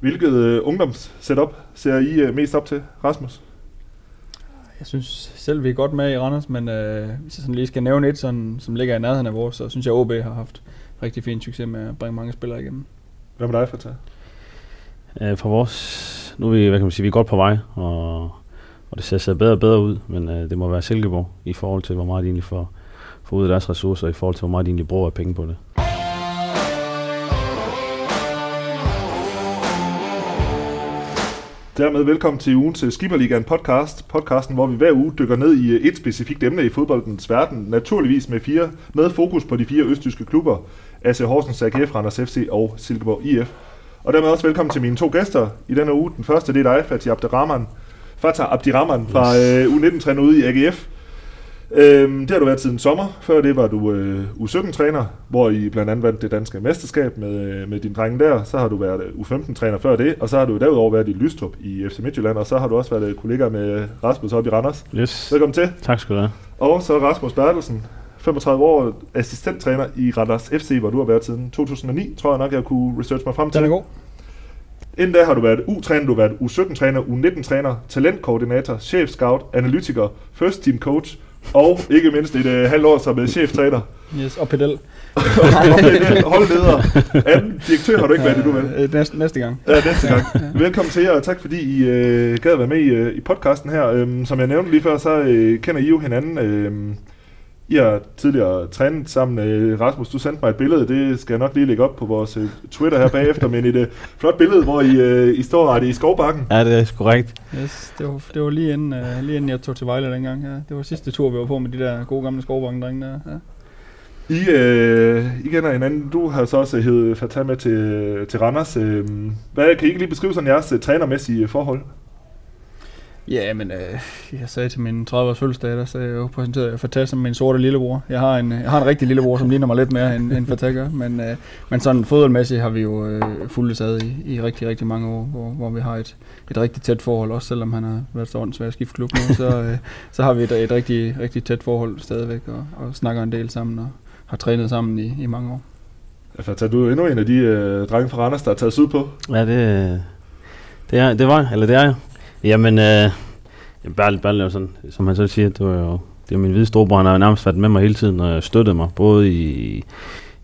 Hvilket øh, ungdomssetup ser I øh, mest op til, Rasmus? Jeg synes selv, vi er godt med i Randers, men øh, hvis jeg sådan lige skal nævne et, sådan, som ligger i nærheden af vores, så synes jeg, at OB har haft rigtig fin succes med at bringe mange spillere igennem. Hvad med dig, Fatah? Øh, for vores, nu er vi, hvad kan man sige, vi er godt på vej, og, og det ser, ser bedre og bedre ud, men øh, det må være Silkeborg i forhold til, hvor meget de egentlig får, får ud af deres ressourcer, i forhold til, hvor meget de egentlig bruger af penge på det. Dermed velkommen til ugens Skipperligaen podcast. Podcasten, hvor vi hver uge dykker ned i øh, et specifikt emne i fodboldens verden. Naturligvis med, fire, med fokus på de fire østtyske klubber. AC Horsens, AGF, Randers FC og Silkeborg IF. Og dermed også velkommen til mine to gæster i denne uge. Den første, det er dig, Fatih Abderrahman. Fatah Abdirahman fra øh, U19-træner ude i AGF. Øhm, det har du været siden sommer. Før det var du øh, U17-træner, hvor I blandt andet vandt det danske mesterskab med, øh, med din drenge der. Så har du været øh, U15-træner før det, og så har du derudover været i Lystrup i FC Midtjylland, og så har du også været øh, kollega med Rasmus op i Randers. Yes. Velkommen til. Tak skal du have. Og så Rasmus Bertelsen, 35 år, assistenttræner i Randers FC, hvor du har været siden 2009, tror jeg nok, jeg kunne researche mig frem til. Den er god. Inden da har du været U-træner, du har været U17-træner, U19-træner, talentkoordinator, chef-scout, analytiker, first team coach, og ikke mindst et øh, halvt år som øh, cheftræner. Yes, og pedel. Holdleder. Anden direktør har du ikke været endnu, vel? Øh, næste, næste gang. Ja, næste gang. Velkommen til jer, og tak fordi I øh, gad at være med i, øh, i podcasten her. Øhm, som jeg nævnte lige før, så øh, kender I jo hinanden. Øh, I har tidligere trænet sammen. Øh, Rasmus, du sendte mig et billede. Det skal jeg nok lige lægge op på vores øh, Twitter her bagefter. men et øh, flot billede, hvor I, øh, I står ret i skovbakken. Ja, det er korrekt. Yes, det var, det var lige, inden, uh, lige inden jeg tog til Vejle dengang. Ja. Det var sidste tur, vi var på med de der gode gamle skovbakken der. Ja. I, øh, I kender hinanden. Du har så også hævet Fatah med til, til Randers. Øh, hvad, kan I ikke lige beskrive sådan jeres øh, trænermæssige forhold? Ja, men øh, jeg sagde til min 30-års fødselsdag, der sagde jeg jo præsenteret jeg Fatah som min sorte lillebror. Jeg har en, jeg har en rigtig lillebror, som ligner mig lidt mere end, end Fatah gør, men, øh, men sådan fodboldmæssigt har vi jo øh, fulgt ad i, i rigtig, rigtig mange år, hvor, hvor vi har et, et rigtig tæt forhold, også selvom han har været så åndssvær at skifte klub nu, så, øh, så har vi et, et rigtig, rigtig tæt forhold stadigvæk, og, og snakker en del sammen, og har trænet sammen i, i mange år. Fatah, du er endnu en af de øh, drenge fra Randers, der er taget syd på. Ja, det, det, er, det var, eller det er jeg. Jamen, øh, bare, bare sådan, som han selv siger, det var jo det var min hvide storebror, han har jo nærmest været med mig hele tiden og støttet mig, både i,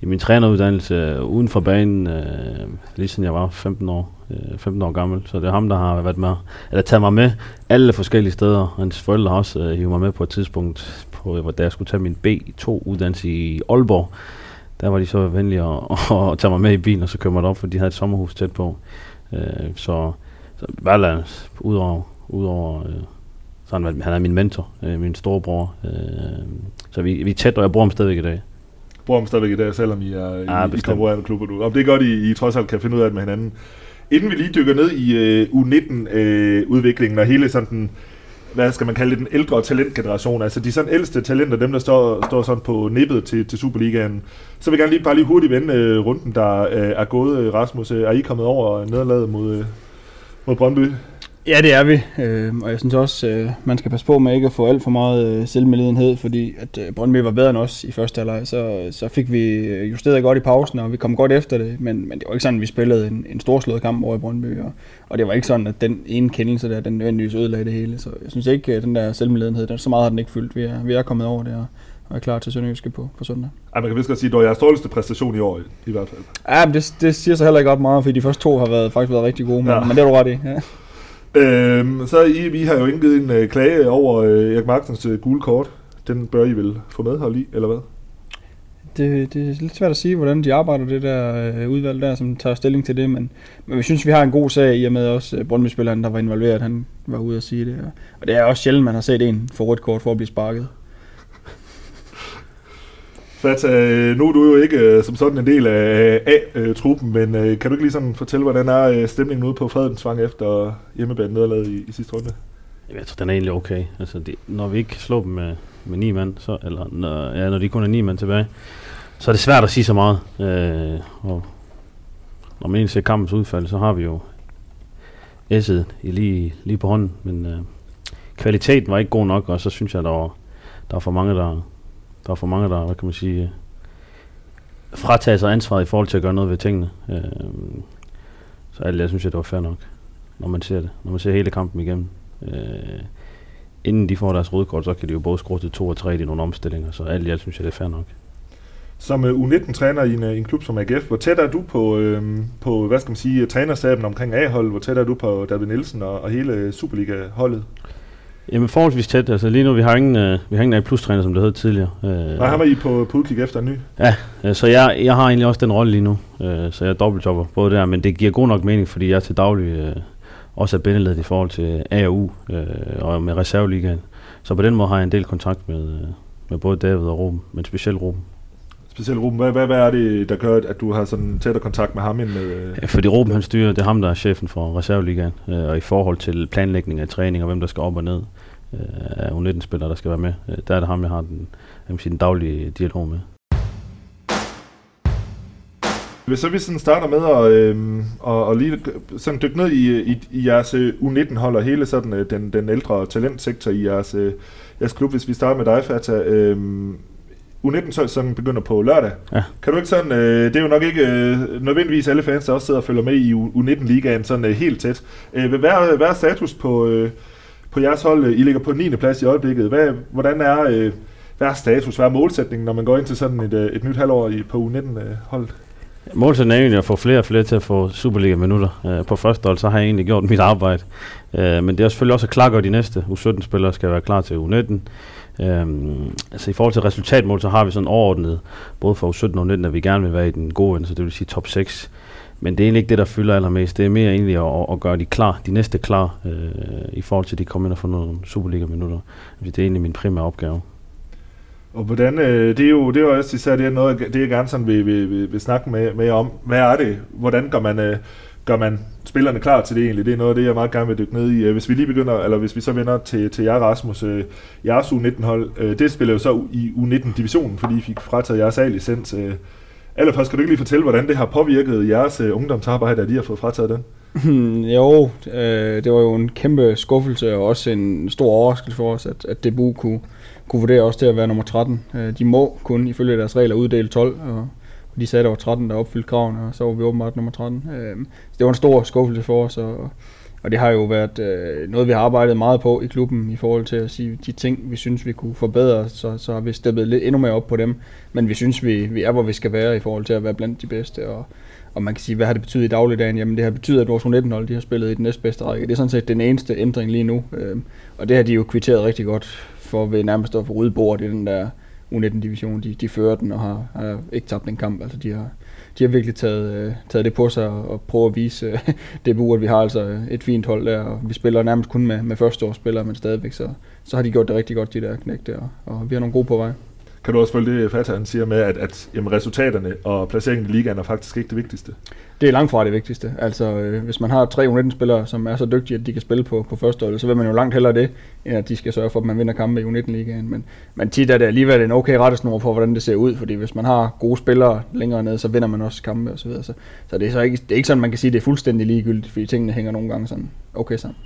i min træneruddannelse uden for banen, øh, lige siden jeg var 15 år, øh, 15 år gammel. Så det er ham, der har været med, eller taget mig med alle forskellige steder. Hans forældre har også øh, hivet mig med på et tidspunkt, på, hvor jeg skulle tage min B2-uddannelse i Aalborg. Der var de så venlige at, at, at tage mig med i bilen, og så køre mig op, for de havde et sommerhus tæt på. Øh, så, så bare udover, udover øh, så han, er min mentor, øh, min storebror. Øh, så vi, vi er tæt, og jeg bruger ham stadigvæk i dag. Bruger ham stadigvæk i dag, selvom I er Ja, i, i konkurrerende klubber nu. Om det er godt, I, I trods alt kan finde ud af det med hinanden. Inden vi lige dykker ned i øh, U19-udviklingen og hele sådan den, hvad skal man kalde det, den ældre talentgeneration, altså de sådan ældste talenter, dem der står, står sådan på nippet til, til Superligaen, så vil jeg gerne lige bare lige hurtigt vende øh, runden, der øh, er gået. Øh, Rasmus, øh, er I kommet over nederlaget mod, øh, mod Brøndby? Ja, det er vi, øh, og jeg synes også, øh, man skal passe på med ikke at få alt for meget øh, selvmedlidenhed, fordi at øh, Brøndby var bedre end os i første halvleg, så, så fik vi øh, justeret godt i pausen, og vi kom godt efter det, men, men det var ikke sådan, at vi spillede en, en storslået kamp over i Brøndby, og, og det var ikke sådan, at den ene kendelse der, den nødvendigvis ødelagde det hele, så jeg synes ikke, at den der selvmedlidenhed, den, så meget har den ikke fyldt. Vi er, vi er kommet over det, og, og er klar til Sønderjyske på, på søndag. Ej, man kan vist godt sige, at det var jeres dårligste præstation i år, i, i hvert fald. Ja, men det, det siger så heller ikke ret meget, fordi de første to har været, faktisk været rigtig gode, men, Ja. ja. men det er du ret i. Ja. Øhm, så I, vi har jo indgivet en øh, klage over øh, Erik Marksens øh, gule kort. Den bør I vel få medhold i, eller hvad? Det, det er lidt svært at sige, hvordan de arbejder, det der øh, udvalg der, som tager stilling til det, men, men vi synes, vi har en god sag i og med også øh, Brøndby-spilleren, der var involveret, han var ude at sige det. Og, og det er også sjældent, man har set en få rødt kort for at blive sparket. Fata, øh, nu er du jo ikke øh, som sådan en del af A-truppen, øh, men kan du ikke lige sådan fortælle, hvordan er stemningen ude på Fredensvang efter hjemmebane nederlaget i, i sidste runde? Jamen, Jeg tror, den er egentlig okay. Altså, det, når vi ikke slår dem med, med ni mand, så, eller når, ja, når de kun er ni mand tilbage, så er det svært at sige så meget. Øh, og når man egentlig ser kampens udfald, så har vi jo S'et lige, lige på hånden, men øh, kvaliteten var ikke god nok, og så synes jeg, der var, der var for mange, der, der er for mange, der, hvad kan man sige, fratager sig ansvaret i forhold til at gøre noget ved tingene. Øh, så alt jeg synes, jeg, det var fair nok, når man ser det. Når man ser hele kampen igennem. Øh, inden de får deres røde kort, så kan de jo både skrue til 2 og 3 i nogle omstillinger, så alt jeg synes jeg, det er fair nok. Som øh, uh, U19-træner i en, uh, en klub som AGF, hvor tæt er du på, uh, på hvad skal man sige, trænerstaben omkring A-holdet? Hvor tæt er du på David Nielsen og, og hele Superliga-holdet? Jamen forholdsvis tæt. Altså lige nu, vi har ingen, uh, vi har ingen A-plus-træner, som det hed tidligere. Uh, Nej, han var I på, på udkig efter en ny? Ja, uh, så jeg, jeg har egentlig også den rolle lige nu. Uh, så jeg dobbeltjobber både der, men det giver god nok mening, fordi jeg er til daglig uh, også er bindeledet i forhold til A og U uh, og med reserveligaen. Så på den måde har jeg en del kontakt med, uh, med både David og Ruben, men specielt Ruben specielt Ruben. Hvad, hvad, hvad er det, der gør, at du har sådan tættere kontakt med ham end med... Øh? Ja, fordi Ruben han styrer, det er ham, der er chefen for reserveligaen, øh, og i forhold til planlægning af træning og hvem der skal op og ned øh, af U19-spillere, der skal være med, øh, der er det ham, jeg har den, jeg sige, den daglige dialog med. Hvis så vi sådan starter med at øh, og, og lige sådan dykke ned i, i, i jeres øh, U19-hold og hele sådan øh, den, den ældre talentsektor i jeres, øh, jeres klub, hvis vi starter med dig, Fata. Øh, U19-sæsonen begynder på lørdag. Ja. Kan du ikke sådan, øh, det er jo nok ikke øh, nødvendigvis alle fans, der også sidder og følger med i U19-ligaen sådan øh, helt tæt. Øh, hvad, er, hvad er status på, øh, på jeres hold? I ligger på 9. plads i øjeblikket. Hvad, hvordan er, øh, hvad er status? Hvad er målsætningen, når man går ind til sådan et, øh, et nyt halvår i, på U19-holdet? Øh, Målsætningen er egentlig at få flere og flere til at få Superliga-minutter. Øh, på første hold, så har jeg egentlig gjort mit arbejde. Øh, men det er selvfølgelig også at klakke, de næste U17-spillere skal være klar til U19. Øhm, altså i forhold til resultatmål, så har vi sådan overordnet, både for 17 og 19, at vi gerne vil være i den gode ende, så det vil sige top 6. Men det er egentlig ikke det, der fylder allermest. Det er mere egentlig at, at gøre de klar, de næste klar, øh, i forhold til, at de kommer ind og får nogle Superliga-minutter. Det er egentlig min primære opgave. Og hvordan, øh, det er jo det er jo også især det er noget, det jeg gerne sådan vil, vil, vil, vil snakke med, med om. Hvad er det? Hvordan gør man, øh, gør man spillerne klar til det egentlig. Det er noget af det, jeg meget gerne vil dykke ned i. Øh, hvis vi lige begynder, eller hvis vi så vender til, til jer, Rasmus, øh, jeres U19-hold, øh, det spiller jo så i U19-divisionen, fordi I fik frataget jeres A-licens. Øh. Allerførst, kan du ikke lige fortælle, hvordan det har påvirket jeres øh, ungdomsarbejde, at I har fået frataget den? Hmm, jo, øh, det var jo en kæmpe skuffelse og også en stor overraskelse for os, at, at DBU kunne, kunne vurdere os til at være nummer 13. de må kun ifølge deres regler uddele 12, og de sagde, at der var 13, der opfyldte kravene, og så var vi åbenbart nummer 13. Øh, så det var en stor skuffelse for os, og, og det har jo været øh, noget, vi har arbejdet meget på i klubben i forhold til at sige de ting, vi synes, vi kunne forbedre, så, så har vi steppet lidt endnu mere op på dem. Men vi synes, vi, vi er, hvor vi skal være i forhold til at være blandt de bedste. Og, og man kan sige, hvad har det betydet i dagligdagen? Jamen det har betydet, at vores U19-hold de har spillet i den næstbedste række. Det er sådan set den eneste ændring lige nu. Øh, og det har de jo kvitteret rigtig godt for ved nærmest at få ryddet bordet i den der U19-division, de, de fører den og har, har ikke tabt en kamp. Altså, de har, de har virkelig taget, øh, taget det på sig og, og prøvet at vise øh, DBU, at vi har altså et fint hold der, og vi spiller nærmest kun med, med førsteårsspillere, men stadigvæk så, så har de gjort det rigtig godt, de der knægte, og, og vi har nogle gode på vej. Kan du også følge det, Fatah siger med, at, at jamen, resultaterne og placeringen i ligaen er faktisk ikke det vigtigste? Det er langt fra det vigtigste. Altså, øh, hvis man har tre U19-spillere, som er så dygtige, at de kan spille på, på første hold, så vil man jo langt hellere det, end at de skal sørge for, at man vinder kampe i U19-ligaen. Men, men tit er det alligevel en okay rettesnor på, hvordan det ser ud, fordi hvis man har gode spillere længere nede, så vinder man også kampe osv. Så, så, så det er så ikke, det er ikke sådan, man kan sige, at det er fuldstændig ligegyldigt, fordi tingene hænger nogle gange sådan okay sammen.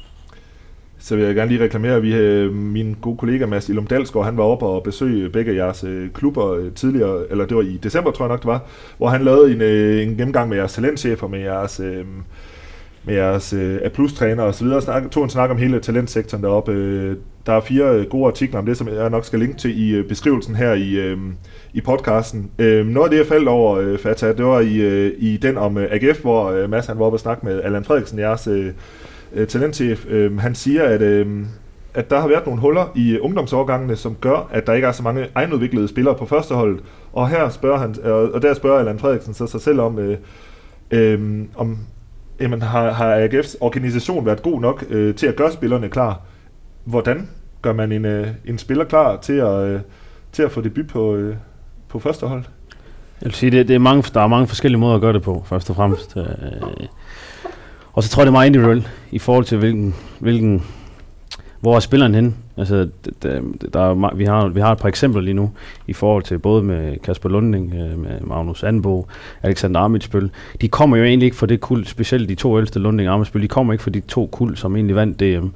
Så vil jeg gerne lige reklamere, at vi, øh, min gode kollega Mads Ilum Dalsgaard, han var oppe og besøge begge jeres øh, klubber øh, tidligere, eller det var i december, tror jeg nok det var, hvor han lavede en, øh, en gennemgang med jeres talentchefer, med jeres, øh, med jeres øh, A-plus-træner og så videre, snak, tog en snak om hele talentsektoren deroppe. Der er fire gode artikler om det, som jeg nok skal linke til i beskrivelsen her i, i podcasten. Noget af det, jeg faldt over, Fata, det var i, i den om AGF, hvor Mads han var oppe og snakke med Allan Frederiksen, jeres øh, Øh, talentchef, øh, han siger, at, øh, at der har været nogle huller i øh, ungdomsårgangene, som gør, at der ikke er så mange egenudviklede spillere på førsteholdet. Og her spørger han, øh, og der spørger Allan Frederiksen så sig selv om, øh, øh, om jamen, har, har AGF's organisation været god nok øh, til at gøre spillerne klar? Hvordan gør man en, øh, en spiller klar til at, øh, til at få debut på, øh, på førstehold? Jeg vil sige, det, det er mange, der er mange forskellige måder at gøre det på, først og fremmest. Øh, og så tror jeg, det er meget individuelt i forhold til, hvilken, hvilken, hvor er spilleren henne. Altså, der, der er, vi, har, vi har et par eksempler lige nu, i forhold til både med Kasper Lunding, øh, med Magnus Anbo, Alexander Amitsbøl. De kommer jo egentlig ikke fra det kul, specielt de to ældste Lunding og Amitsbøl, de kommer ikke fra de to kul, som egentlig vandt DM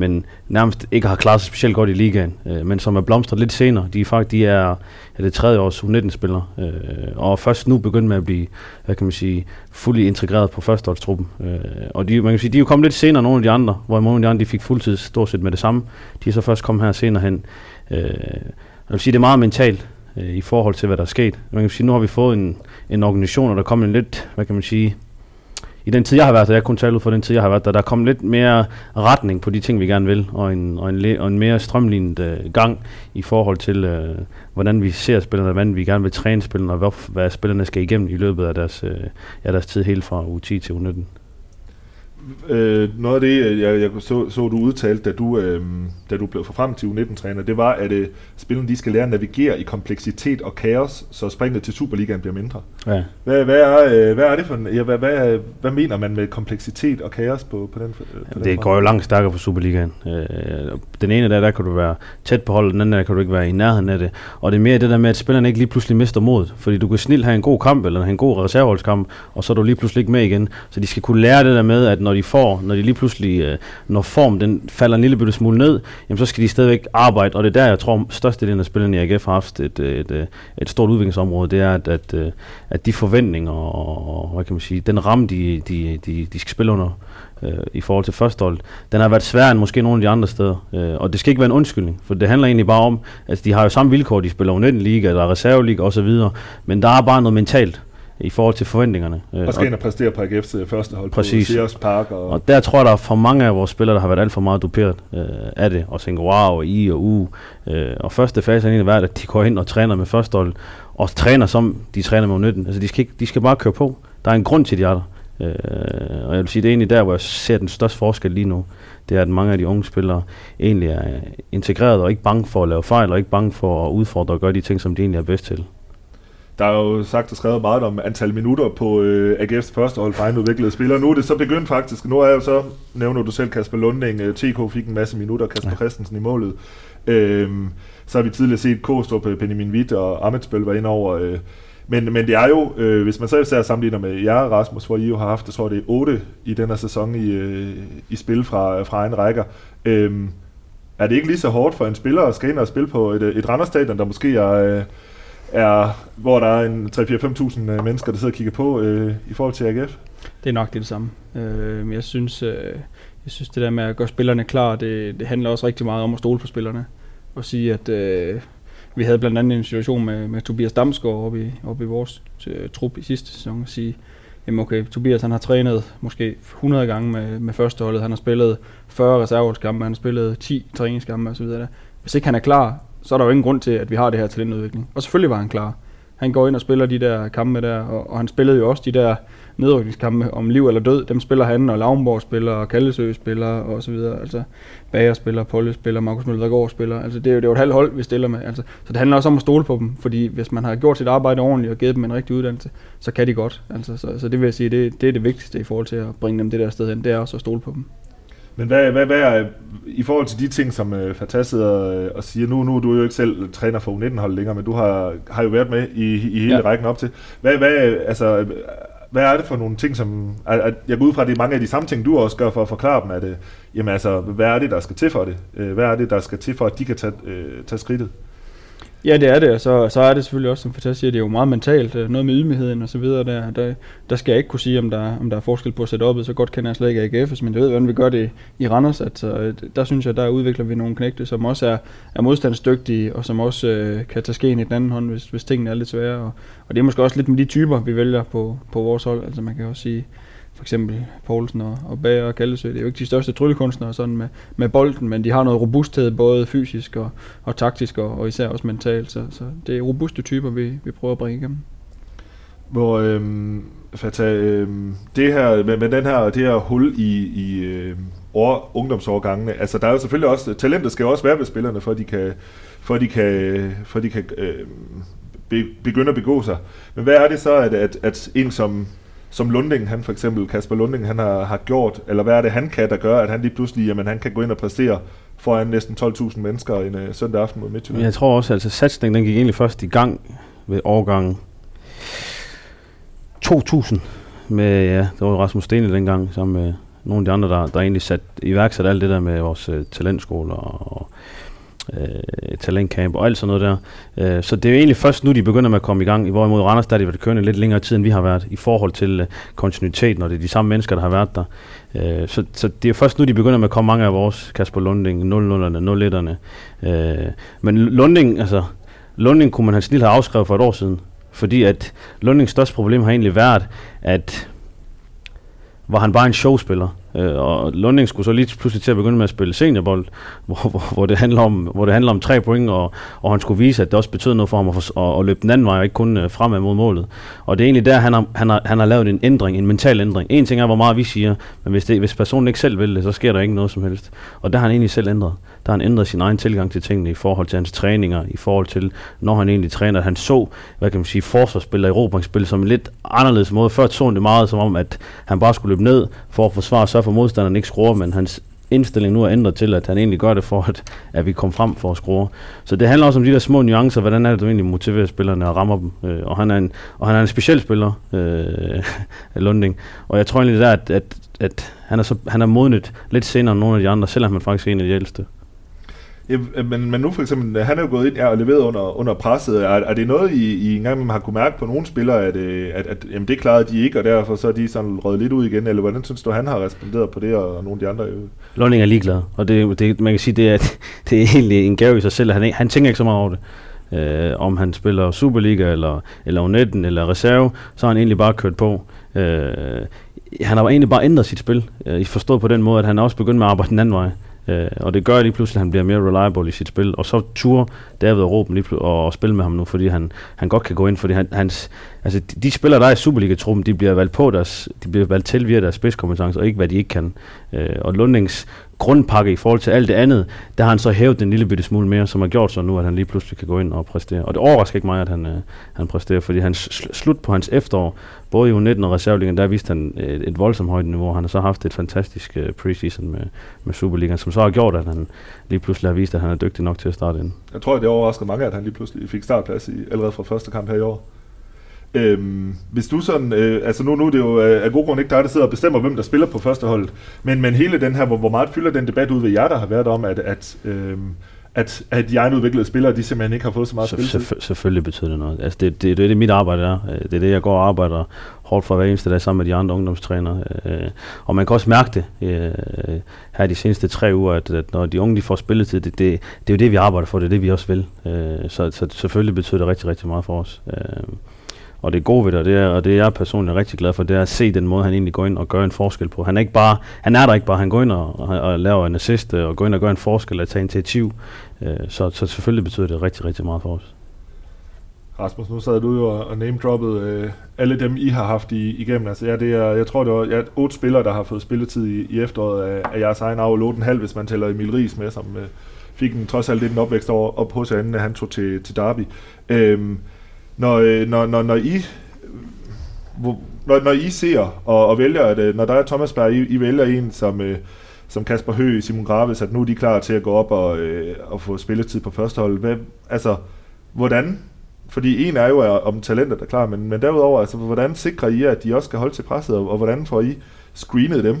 men nærmest ikke har klaret sig specielt godt i ligaen, øh, men som er blomstret lidt senere. De er faktisk de er, er det tredje års U19-spillere, øh, og først nu begyndt med at blive, hvad kan man sige, fuldt integreret på førsteholdstruppen. Øh, og de, man kan sige, de er jo kommet lidt senere nogle af de andre, hvor nogle af de andre de fik fuldtid stort set med det samme. De er så først kommet her senere hen. Øh, jeg vil sige, det er meget mentalt øh, i forhold til, hvad der er sket. Man kan sige, nu har vi fået en, en organisation, og der kommer en lidt, hvad kan man sige, i den tid, jeg har været der, jeg kun tale ud for den tid, jeg har været der, der er kommet lidt mere retning på de ting, vi gerne vil, og en, og en, og en mere strømlignet øh, gang i forhold til, øh, hvordan vi ser spillerne, hvordan vi gerne vil træne spillerne, og hvad, hvad spillerne skal igennem i løbet af deres, øh, ja, deres tid helt fra U10 til U19 øh, noget af det, øh, jeg, jeg så, så du udtalte, da du, øh, da du blev frem til U19-træner, det var, at øh, spillerne de skal lære at navigere i kompleksitet og kaos, så springet til Superligaen bliver mindre. Ja. Hvad, hvad, er, øh, hvad er det for en, ja, hvad, hvad, hvad mener man med kompleksitet og kaos på, på den på Jamen, Det går jo langt stærkere på Superligaen. Øh, den ene der, der kan du være tæt på holdet, den anden der kan du ikke være i nærheden af det. Og det er mere det der med, at spillerne ikke lige pludselig mister mod, fordi du kan snilt have en god kamp, eller have en god reserveholdskamp, og så er du lige pludselig ikke med igen. Så de skal kunne lære det der med, at når når de får, når de lige pludselig, øh, når form den falder en lille bitte smule ned, jamen så skal de stadigvæk arbejde, og det er der, jeg tror, størstedelen af spillerne i AGF har haft et, øh, et, et, et stort udviklingsområde, det er, at, at, øh, at de forventninger og, hvad kan man sige, den ramme, de, de, de, de skal spille under, øh, i forhold til førstehold, den har været sværere end måske nogle af de andre steder. Øh, og det skal ikke være en undskyldning, for det handler egentlig bare om, at de har jo samme vilkår, de spiller U19 Liga, der er reserveliga osv., men der er bare noget mentalt, i forhold til forventningerne. Øh, og skal ind og præstere på AGF's første hold præcis. på Sears Park. Og, og der tror jeg, der er for mange af vores spillere, der har været alt for meget duperet øh, af det, og tænker, wow, og i og u. Øh, og første fase er egentlig været, at de går ind og træner med første hold, og træner som de træner med 19. Altså de skal, ikke, de skal bare køre på. Der er en grund til, de er der. Øh, og jeg vil sige, det er egentlig der, hvor jeg ser den største forskel lige nu. Det er, at mange af de unge spillere egentlig er integreret og ikke bange for at lave fejl, og ikke bange for at udfordre og gøre de ting, som de egentlig er bedst til. Der er jo sagt og skrevet meget om antal minutter på øh, AGF's første hold for udviklede spillere. Nu er det så begyndt faktisk. Nu er jeg jo så, nævner du selv Kasper Lunding, øh, TK fik en masse minutter, Kasper ja. Christensen i målet. Øhm, så har vi tidligere set Kostrup, øh, Benjamin Witt og Amitsbøl var ind over. Øh, men, men det er jo, øh, hvis man så især sammenligner med jer, Rasmus, hvor I jo har haft, jeg tror det er 8 i den her sæson i, øh, i spil fra, fra en rækker. Øh, er det ikke lige så hårdt for en spiller at skal ind og spille på et, et Randers-stadion, der måske er... Øh, er, hvor der er en 3-4-5.000 øh, mennesker, der sidder og kigger på øh, i forhold til AGF? Det er nok det, det samme. Øh, jeg, synes, øh, jeg synes, det der med at gøre spillerne klar, det, det handler også rigtig meget om at stole på spillerne. Og sige, at øh, vi havde blandt andet en situation med, med Tobias Damsgaard oppe i, oppe i vores øh, trup i sidste sæson, og sige, jamen okay, Tobias han har trænet måske 100 gange med, med førsteholdet, han har spillet 40 reserveholdskampe, han har spillet 10 træningskampe osv. Hvis ikke han er klar, så er der jo ingen grund til, at vi har det her talentudvikling. Og selvfølgelig var han klar. Han går ind og spiller de der kampe der, og, og han spillede jo også de der nedrykningskampe om liv eller død. Dem spiller han, og Lavnborg spiller, og Kallesø spiller, og så videre. Altså, Bager spiller, Polle spiller, Markus Møllergaard spiller. Altså, det er jo, det er jo et halvt hold, vi stiller med. Altså, så det handler også om at stole på dem, fordi hvis man har gjort sit arbejde ordentligt og givet dem en rigtig uddannelse, så kan de godt. Altså, så, så det vil jeg sige, det, det er det vigtigste i forhold til at bringe dem det der sted hen, det er også at stole på dem. Men hvad, hvad, hvad er, i forhold til de ting, som uh, Fatah sidder uh, og siger, nu, nu er du jo ikke selv træner for U19-holdet længere, men du har, har jo været med i, i hele ja. rækken op til. Hvad, hvad, altså, hvad er det for nogle ting, som... At, at jeg går ud fra, at det er mange af de samme ting, du også gør for at forklare dem, at uh, jamen, altså, hvad er det, der skal til for det? Uh, hvad er det, der skal til for, at de kan tage, uh, tage skridtet? Ja, det er det, og så, så er det selvfølgelig også, som Fatas siger, det er jo meget mentalt, øh, noget med ydmygheden og så videre, der, der, der skal jeg ikke kunne sige, om der, om der er forskel på setupet, så godt kender jeg slet ikke AGF's, men jeg ved, hvordan vi gør det i Randers, at så, øh, der synes jeg, der udvikler vi nogle knægte, som også er, er modstandsdygtige, og som også øh, kan tage skeen i den anden hånd, hvis, hvis tingene er lidt svære, og, og det er måske også lidt med de typer, vi vælger på, på vores hold, altså man kan også sige, for eksempel Poulsen og, og Bager og Kallesø. Det er jo ikke de største tryllekunstnere sådan med, med bolden, men de har noget robusthed, både fysisk og, og taktisk, og, og især også mentalt. Så, så det er robuste typer, vi, vi prøver at bringe igennem. Hvor øhm, Fata, øhm, det her, med, med den her, det her hul i, i øhm, år, ungdomsårgangene, altså der er jo selvfølgelig også, talentet skal jo også være ved spillerne, for at de kan, for at de kan, for at de kan øhm, begynde at begå sig. Men hvad er det så, at, at, at en som som Lunding, han for eksempel, Kasper Lunding, han har, har gjort, eller hvad er det, han kan, der gør, at han lige pludselig, jamen han kan gå ind og præstere foran næsten 12.000 mennesker en uh, søndag aften mod Midtjylland. Jeg tror også, at altså, satsningen den gik egentlig først i gang ved årgangen 2000 med, ja, det var Rasmus Stene dengang, sammen med nogle af de andre, der, der egentlig sat, iværksat alt det der med vores uh, talentskoler og øh, talentcamp og alt sådan noget der. Øh, så det er jo egentlig først nu, de begynder med at komme i gang, hvorimod Randers, der har de været kørende lidt længere tid, end vi har været, i forhold til øh, kontinuiteten, når det er de samme mennesker, der har været der. Øh, så, så det er først nu, de begynder med at komme mange af vores Kasper Lunding, 00'erne, 01'erne. Øh, men Lunding, altså, Lunding kunne man have snilt have afskrevet for et år siden, fordi at Lundings største problem har egentlig været, at var han bare en showspiller. Øh, og Lunding skulle så lige pludselig til at begynde med at spille seniorbold, hvor, hvor, hvor, det, handler om, hvor det handler om tre point, og, og han skulle vise, at det også betød noget for ham at, at, at løbe den anden vej, og ikke kun øh, fremad mod målet. Og det er egentlig der, han har, han, har, han har lavet en ændring, en mental ændring. En ting er, hvor meget vi siger, men hvis, det, hvis personen ikke selv vil det, så sker der ikke noget som helst. Og der har han egentlig selv ændret der han ændret sin egen tilgang til tingene i forhold til hans træninger, i forhold til, når han egentlig træner, at han så, hvad kan man sige, forsvarsspil og erobringsspil som en lidt anderledes måde. Før så han det meget som om, at han bare skulle løbe ned for at forsvare, så for modstanderen ikke skruer, men hans indstilling nu er ændret til, at han egentlig gør det for, at, at vi kommer frem for at score. Så det handler også om de der små nuancer, hvordan er det, du egentlig motiverer spillerne og rammer dem. Øh, og, han er en, og han er en speciel spiller, øh, Lunding. Og jeg tror egentlig der, at, at, at han, er så, han er modnet lidt senere end nogle af de andre, selvom han faktisk er en af de ældste. Ja, men, men nu for eksempel, øh, han er jo gået ind ja, og leveret under, under presset. Er, er det noget, I, I engang har kunne mærke på nogle spillere, at, øh, at, at jamen, det klarede de ikke, og derfor så er de sådan røget lidt ud igen? Eller hvordan synes du, han har responderet på det, og nogle af de andre? Lønning er ligeglad, og det, det, man kan sige, det er, det er egentlig en gave i sig selv. Han, han tænker ikke så meget over det. Øh, om han spiller Superliga, eller, eller U19, eller reserve, så har han egentlig bare kørt på. Øh, han har egentlig bare ændret sit spil, øh, forstået på den måde, at han også begyndt med at arbejde den anden vej. Øh, og det gør lige pludselig, at han bliver mere reliable i sit spil. Og så tur David og Råben lige pludselig og, og spille med ham nu, fordi han, han godt kan gå ind, fordi han, hans, altså de, de spillere, der er i Superliga-truppen, de bliver valgt på deres, de bliver valgt til via deres spidskompetence, og ikke hvad de ikke kan. Øh, og Lundings grundpakke i forhold til alt det andet, der har han så hævet den lille bitte smule mere, som har gjort så nu, at han lige pludselig kan gå ind og præstere. Og det overrasker ikke mig, at han, øh, han præsterer, fordi han sl- slut på hans efterår, både i U19 og reserveligaen, der viste han et, et voldsomt højt niveau. Han har så haft et fantastisk øh, preseason med, med Superligaen, som så har gjort, at han lige pludselig har vist, at han er dygtig nok til at starte ind. Jeg tror, det overrasker mange, at han lige pludselig fik startplads i, allerede fra første kamp her i år. Øhm, hvis du sådan, øh, altså nu, nu er det jo øh, af god grund ikke dig, der sidder og bestemmer, hvem der spiller på første hold, men, men hele den her, hvor, hvor meget fylder den debat ud ved jer, der har været om, at, at, øh, at, at de egenudviklede spillere, de simpelthen ikke har fået så meget spil Selvfø- selvfølgelig betyder det noget. Altså det, det, det, det er mit arbejde er. Øh, det er det, jeg går og arbejder hårdt for hver eneste dag sammen med de andre ungdomstrænere. Øh, og man kan også mærke det øh, her de seneste tre uger, at, at når de unge de får spilletid, det, det, det er jo det, vi arbejder for, det er det, vi også vil. Så, så selvfølgelig betyder det rigtig, rigtig meget for os. Og det gode ved det, det er, og det er jeg personligt rigtig glad for, det er at se den måde, han egentlig går ind og gør en forskel på. Han er, ikke bare, han er der ikke bare, han går ind og, og, og laver en assist, øh, og går ind og gør en forskel og tager initiativ. Øh, så, så selvfølgelig betyder det rigtig, rigtig meget for os. Rasmus, nu sad du jo og name-droppede øh, alle dem, I har haft i, igennem. Altså, ja, det er, jeg tror, det var ja, otte spillere, der har fået spilletid i, i efteråret af, af jeres egen arv. halv, hvis man tæller Emil Ries med, som øh, fik en trods alt lidt en opvækst over, op hos anden, han tog til, til Derby. Øh, når, øh, når, når, når I når, når I ser og, og vælger, at øh, når der er Thomas Berg, I, I vælger en som, øh, som Kasper Høgh, Simon Graves, at nu er de klar til at gå op og, øh, og få spilletid på første hold. Hvad, altså, hvordan? Fordi en er jo om talentet er klar, men, men derudover, altså, hvordan sikrer I, at de også skal holde til presset, og, og hvordan får I screenet dem?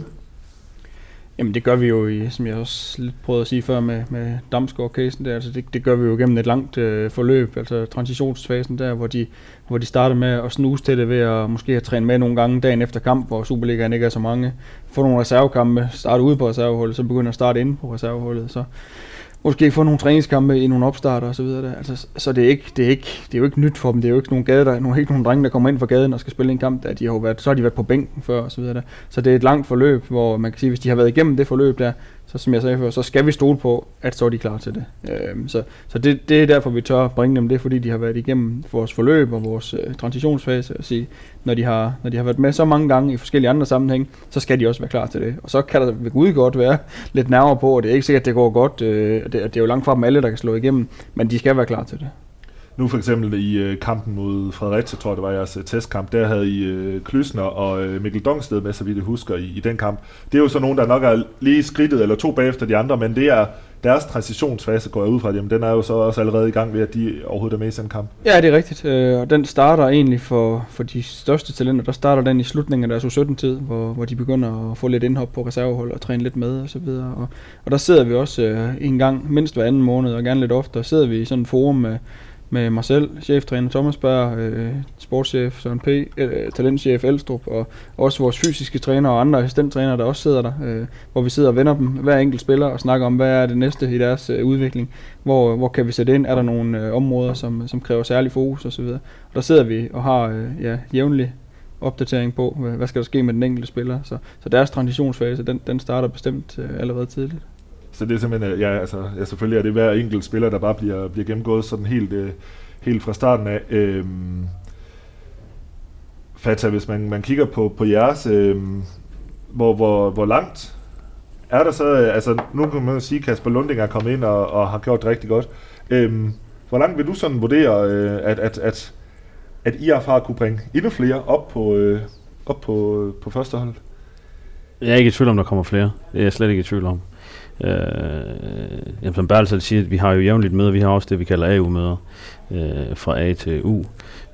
Jamen det gør vi jo, i, som jeg også lidt prøvede at sige før med, med Damsgaard-casen der, altså det, det gør vi jo gennem et langt øh, forløb, altså transitionsfasen der, hvor de, hvor de starter med at snuse til det ved at måske have trænet med nogle gange dagen efter kamp, hvor Superligaen ikke er så mange, få nogle reservekampe, starte ude på reserveholdet, så begynder at starte inde på reserveholdet, så måske få nogle træningskampe i nogle opstarter og så videre. Der. Altså, så det er, ikke, det, er ikke, det er jo ikke nyt for dem. Det er jo ikke nogen, gade, der, er ikke nogen drenge, der kommer ind fra gaden og skal spille en kamp. Der. De har været, så har de været på bænken før og så videre. Der. Så det er et langt forløb, hvor man kan sige, hvis de har været igennem det forløb der, så som jeg sagde før, så skal vi stole på, at så er de klar til det. Øh, så så det, det er derfor, vi tør bringe dem. Det er fordi, de har været igennem vores forløb og vores øh, transitionsfase. Og sige, når de, har, når de har været med så mange gange i forskellige andre sammenhæng, så skal de også være klar til det. Og så kan der ved Gud godt være lidt nærmere på, og det er ikke sikkert, at det går godt. Øh, det, det er jo langt fra dem alle, der kan slå igennem, men de skal være klar til det. Nu for eksempel i øh, kampen mod Fredericia, tror jeg det var jeres øh, testkamp, der havde I øh, Klysner og øh, Mikkel Dongsted med, så vidt jeg husker, i, i den kamp. Det er jo så nogen, der nok er lige skridtet eller to bagefter de andre, men det er, deres transitionsfase går jeg ud fra, jamen den er jo så også allerede i gang ved, at de overhovedet er med i sådan en kamp. Ja, det er rigtigt. Øh, og den starter egentlig for, for de største talenter, der starter den i slutningen af deres U17-tid, hvor, hvor de begynder at få lidt indhop på reservehold og træne lidt med og så videre. Og, og der sidder vi også øh, en gang, mindst hver anden måned, og gerne lidt oftere, sidder vi i sådan en forum med, med mig selv, cheftræner Thomas Berg, øh, sportschef Søren P., øh, talentchef Elstrup, og også vores fysiske træner og andre assistenttrænere, der også sidder der, øh, hvor vi sidder og vender dem, hver enkelt spiller, og snakker om, hvad er det næste i deres øh, udvikling, hvor, hvor kan vi sætte ind, er der nogle øh, områder, som, som kræver særlig fokus osv. Og der sidder vi og har øh, ja, jævnlig opdatering på, hvad, skal der ske med den enkelte spiller. Så, så deres transitionsfase, den, den starter bestemt øh, allerede tidligt. Så det er simpelthen, øh, ja, altså, ja, selvfølgelig er det hver enkelt spiller, der bare bliver, bliver gennemgået sådan helt, øh, helt fra starten af. Øhm, Fata, hvis man, man kigger på, på jeres, øh, hvor, hvor, hvor langt er der så, øh, altså nu kan man sige, at Kasper Lunding er kommet ind og, og har gjort det rigtig godt. Øhm, hvor langt vil du sådan vurdere, øh, at, at, at, at I har kunne bringe endnu flere op på, øh, op på, på første hold? Jeg er ikke i tvivl om, der kommer flere. Det er jeg slet ikke i tvivl om. Øh, jamen, som Bertel siger, vi har jo jævnligt møder, vi har også det, vi kalder AU-møder, øh, fra A til U,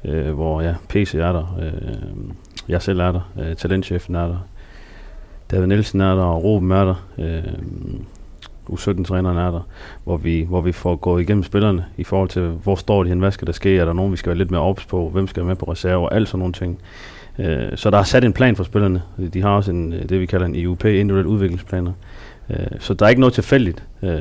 øh, hvor ja, PC er der, øh, jeg selv er der, øh, talentchefen er der, David Nielsen er der, og Ruben er der, øh, U17-træneren er der, hvor vi, hvor vi får gået igennem spillerne i forhold til, hvor står de hen, hvad skal der ske, er der nogen, vi skal være lidt mere ops på, hvem skal være med på reserve, og alt sådan nogle ting. Øh, så der er sat en plan for spillerne. De har også en, øh, det, vi kalder en IUP, individuel udviklingsplaner. Øh, så der er ikke noget tilfældigt. Øh,